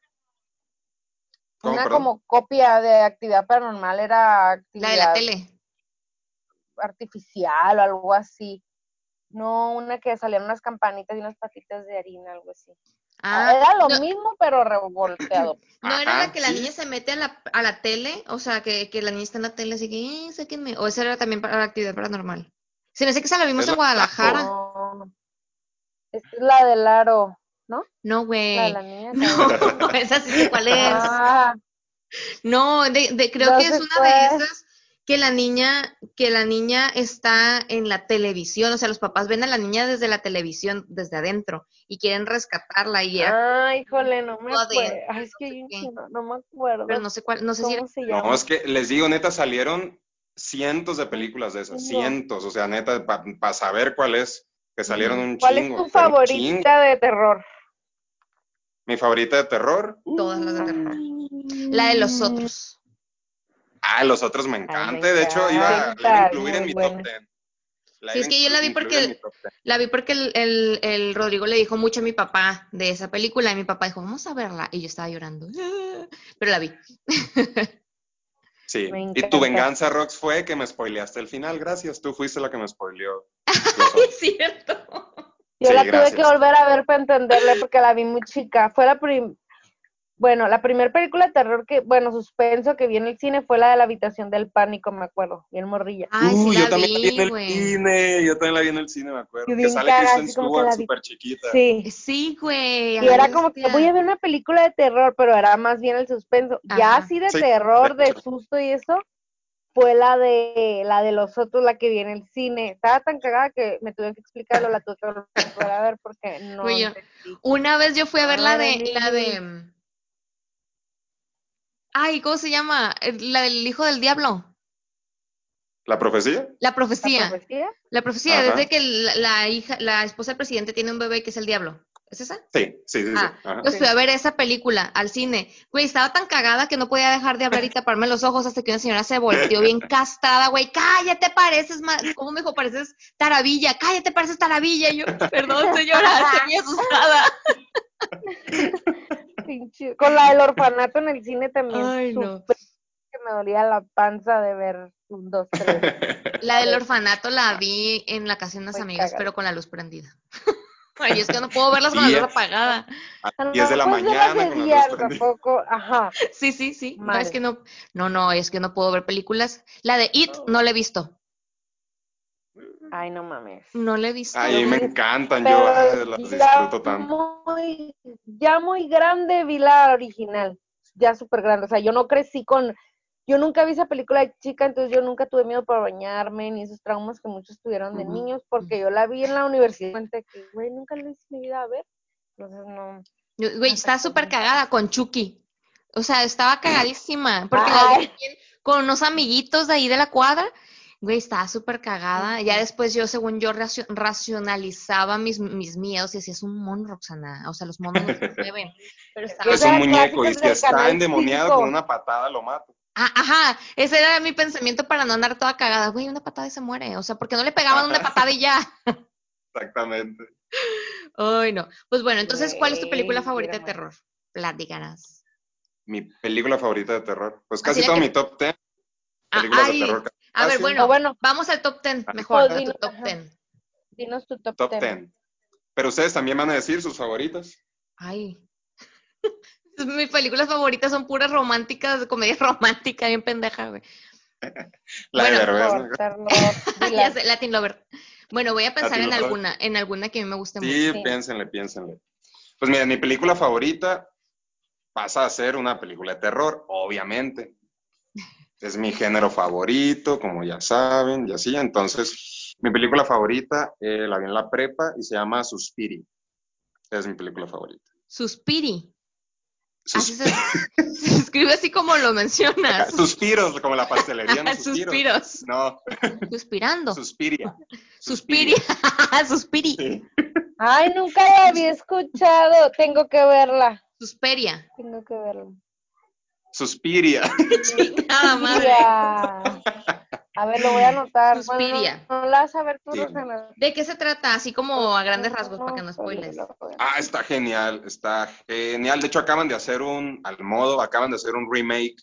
¿Cómo, una perdón? como copia de actividad paranormal, era actividad La de la tele. artificial o algo así. No, una que salían unas campanitas y unas patitas de harina, algo así. Ah, era lo no, mismo, pero revolteado. <laughs> ¿no era Ajá, la que la sí. niña se mete a la, a la tele? O sea, que, que la niña está en la tele así que, eh, sáquenme. O esa era también para la actividad paranormal. Se me hace que esa la vimos en la- Guadalajara. No. Es la del aro, ¿no? No, La de güey. la niña. <laughs> No, esa sí sé cuál es. Ah, No, de, de- creo No que es sé una de cuál. esas que la niña, que la niña está en la televisión, o sea, los papás ven a la niña desde la televisión, desde adentro, y quieren rescatarla y era, Ay, híjole, no me acuerdo. Ay, es que hay un qué. chingo, no me acuerdo. pero no sé cuál, no sé si era, ¿Cómo se llama? No, es que les digo, neta, salieron cientos de películas de esas, cientos, o sea, neta, para saber cuál es, que salieron un ¿Cuál es chingo. tu pero un chingo. favorita de terror? Mi favorita de terror, todas las de terror. La de los otros. Ah, los otros me me encanta, de hecho, iba, la iba a incluir en mi top 10. La Sí, es que yo la vi porque incluir en el- mi top 10. La vi porque el, el, el Rodrigo le dijo mucho a mi papá de esa película y mi papá dijo, vamos a verla. Y yo estaba llorando. <laughs> Pero la vi. <laughs> Sí, y tu venganza, Rox, fue que me spoileaste el final, gracias, tú fuiste la que me spoileó. <laughs> es cierto. Yo Sí, la tuve gracias. que volver a ver para entenderle porque la vi muy chica. Fue la prim... Bueno, la primera película de terror que, bueno, suspenso que vi en el cine fue la de la habitación del pánico, me acuerdo, bien morrilla. Ay, Uh, sí yo la también la vi en el güey. cine, yo también la vi en el cine, me acuerdo. Y Que sale cagada, Kristen Stewart súper chiquita. Sí. Sí, güey. Y era como que voy a ver una película de terror, pero era más bien el suspenso. Ya Ajá. así de Sí, terror, de susto y eso, fue la de la de los otros, la que vi en el cine. Estaba tan cagada que me tuve que explicarlo, la tuve que volver a ver porque no. Una vez yo fui a ver la de, la de. Ay, ¿cómo se llama? El- La del hijo del diablo. ¿La profecía? La ¿La profecía. profecía? La profecía, Ajá. desde que la, la hija, la esposa del presidente tiene un bebé que es el diablo. ¿Es esa? Sí, sí, sí. Ah, sí. Ajá. Pues fui a ver esa película al cine. Güey, estaba tan cagada que no podía dejar de hablar y <laughs> taparme los ojos hasta que una señora se volteó bien castada, güey. Cállate, pareces más. ¿Cómo me dijo? Pareces taravilla. Cállate, pareces taravilla. Y yo, perdón, señora, estoy muy <laughs> asustada. <laughs> Pinche- Con la del orfanato en el cine también. Ay, no. que me dolía la panza de ver un, dos, tres. <laughs> La del orfanato la vi en la casa de unas amigas, cagada. pero con la luz prendida. <laughs> Ay, es que no puedo verlas con la Y luz es- apagada. A 10 de la pues, mañana de con la día, luz prendida. tampoco, ajá. Sí, sí, sí. No, es que no, no, no, es que no puedo ver películas. La de It no la he visto. Ay, no mames. No la he visto. Ay, Yo me encantan, yo Pero las disfruto tanto. muy, ya muy grande vi la original, ya súper grande. O sea, yo no crecí con, yo nunca vi esa película de chica, entonces yo nunca tuve miedo para bañarme, ni esos traumas que muchos tuvieron de niños, porque yo la vi en la universidad, que, güey, nunca la hice en mi vida a ver. Entonces, no. Güey, está súper cagada con Chucky. O sea, estaba cagadísima. Porque la vi con unos amiguitos de ahí de la cuadra. Güey, estaba súper cagada. Ya después yo, según yo, racio- racionalizaba mis, mis miedos y decía, es un mono, Roxana. O sea, los monos no se <laughs> mueven. Pero estaba... Es un muñeco y si está endemoniado 5. con una patada lo mato. Ah, ajá, ese era mi pensamiento para no andar toda cagada. Güey, una patada y se muere. O sea, porque no le pegaban una patada y ya. <laughs> Exactamente. Ay, no. Pues bueno, entonces, ¿cuál es tu película favorita de terror? Platícanos. Mi película favorita de terror. Pues casi todo que- mi top 10 Ah, películas de terror. A ver, bueno, vamos al top 10 Ah, mejor, a tu top ajá. 10. dinos tu top, Top 10. 10. Pero ustedes también van a decir sus favoritas. Ay. <laughs> Mis películas favoritas son puras románticas, comedia <laughs> romántica, bien pendeja, güey. La Bueno, de Derbez, ¿no? <laughs> Ya sé, Latin Lover. Bueno, voy a pensar Latin en Lover. alguna, en alguna que a mí me guste mucho. Sí, Sí. piénsenle, piénsenle. Pues mira, mi película favorita pasa a ser una película de terror, obviamente. Es mi género favorito, como ya saben, y así. Entonces, mi película favorita eh, la vi en la prepa y se llama Suspiri. Es mi película favorita. Suspiri. Sus- Así se, <laughs> se escribe así como lo mencionas. <laughs> Suspiros, como la pastelería, no <laughs> suspiros. Suspiros. No, Suspirando. Suspiria. Suspiri. Suspiri. Sí. Ay, nunca la había escuchado. Tengo que verla. Susperia. Tengo que verla. Suspiria. Chingada madre. A ver, lo voy a anotar. Suspiria. Bueno, no, no la vas a ver tú, Sí. Rosana. ¿De qué se trata? Así como a grandes rasgos, para que no spoiles. Ah, está genial, está genial. De hecho, acaban de hacer un, al modo, acaban de hacer un remake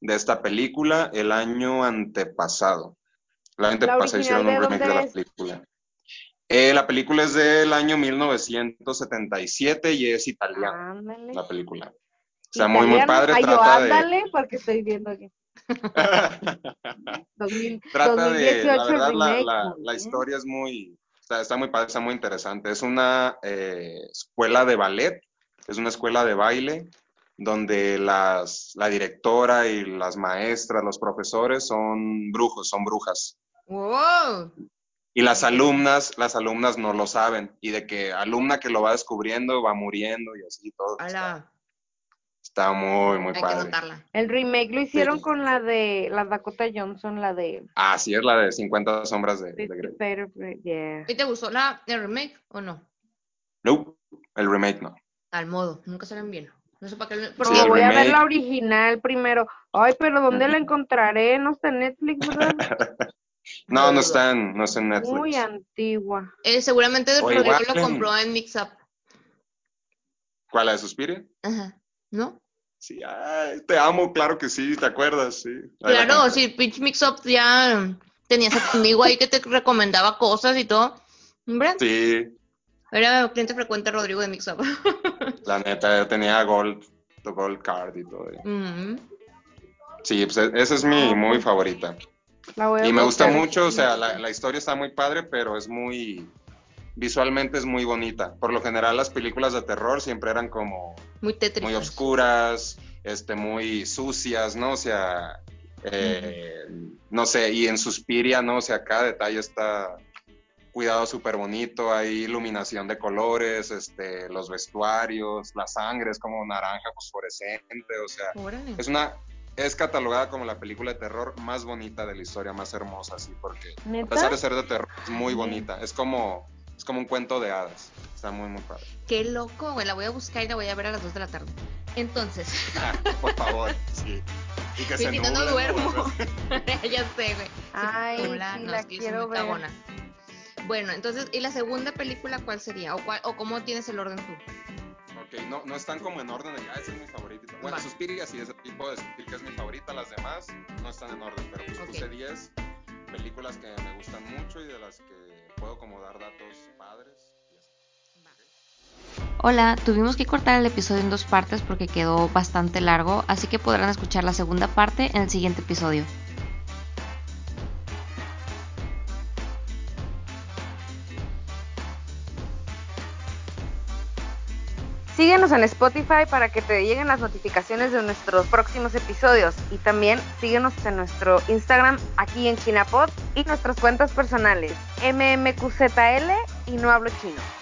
de esta película el año antepasado. El año ¿La antepasado hicieron un remake de la es? película. Eh, la película es del año 1977 y es italiana, la película. Sea, muy, muy padre. Ay, yo, Trata de, ándale, porque estoy viendo aquí. <laughs> 2000, Trata de, la 2018 verdad, la, remake. la- muy la bien. historia es muy, está, está muy padre, está muy interesante. Es una eh, escuela de ballet, es una escuela de baile donde las, la directora y las maestras, los profesores son brujos, son brujas. Wow. Y las alumnas, las alumnas no lo saben. Y de que alumna que lo va descubriendo va muriendo y así todo. Está, está muy, muy hay que padre. El remake lo hicieron Sí. con la de la Dakota Johnson, la de Así es la de 50 sombras de, de Grey. Yeah. ¿Y te gustó la el remake o no? Nope, el remake no. Al modo, nunca salen bien. No sé para qué. No, Porque el voy a ver la original primero. Ay, pero ¿dónde la <laughs> encontraré? No está en Netflix, ¿verdad? <laughs> No, no está en, no está en Netflix. Muy antigua. eh, seguramente Rodrigo lo compró en Mix Up. ¿Cuál, la de Suspiria? Ajá. ¿No? Sí, ay, te amo, claro que sí, ¿te acuerdas? Sí. Claro, si Pitch Mix Up ya tenías a tu amigo ahí que te recomendaba cosas y todo. Hombre, Sí, era cliente frecuente Rodrigo de Mix Up. <laughs> la neta, yo tenía Gold, Gold Card y todo. Mm. Sí, pues e- esa es mi muy favorita. La voy a Y me gusta mucho, o sea, la, la historia está muy padre, pero es muy, visualmente es muy bonita. Por lo general las películas de terror siempre eran como Muy tétricas. muy oscuras, este, muy sucias, ¿no? O sea, eh, no sé, y en Suspiria, ¿no? O sea, cada detalle está cuidado súper bonito, hay iluminación de colores, este, los vestuarios, la sangre es como naranja fosforescente, o sea, Órale. es una, es catalogada como la película de terror más bonita de la historia, más hermosa, así, porque a pesar de ser de terror, es muy bonita, es como, Es como un cuento de hadas. Está muy, muy padre. Qué loco, güey. La voy a buscar y la voy a ver a las 2 de la tarde. Entonces. Ah, por favor, sí. Y que Sí, se si no, no duermo. <laughs> ya sé, güey. Ay, Se nubla, sí, no, la es que yo soy quiero ver. Bueno, entonces, ¿y la segunda película cuál sería? ¿O, cuál, o cómo tienes el orden tú? Ok, no, no están como en orden de que, ah, esa es mi favorita. Bueno, Va. Suspiria sí, ese tipo de que es mi favorita, las demás no están en orden, pero pues Ok. puse 10 películas que me gustan mucho y de las que puedo como datos padres. Hola, tuvimos que cortar el episodio en dos partes porque quedó bastante largo, así que podrán escuchar la segunda parte en el siguiente episodio. Síguenos en Spotify para que te lleguen las notificaciones de nuestros próximos episodios y también síguenos en nuestro Instagram aquí en Chinapod y nuestras cuentas personales mmqzl y no hablo chino.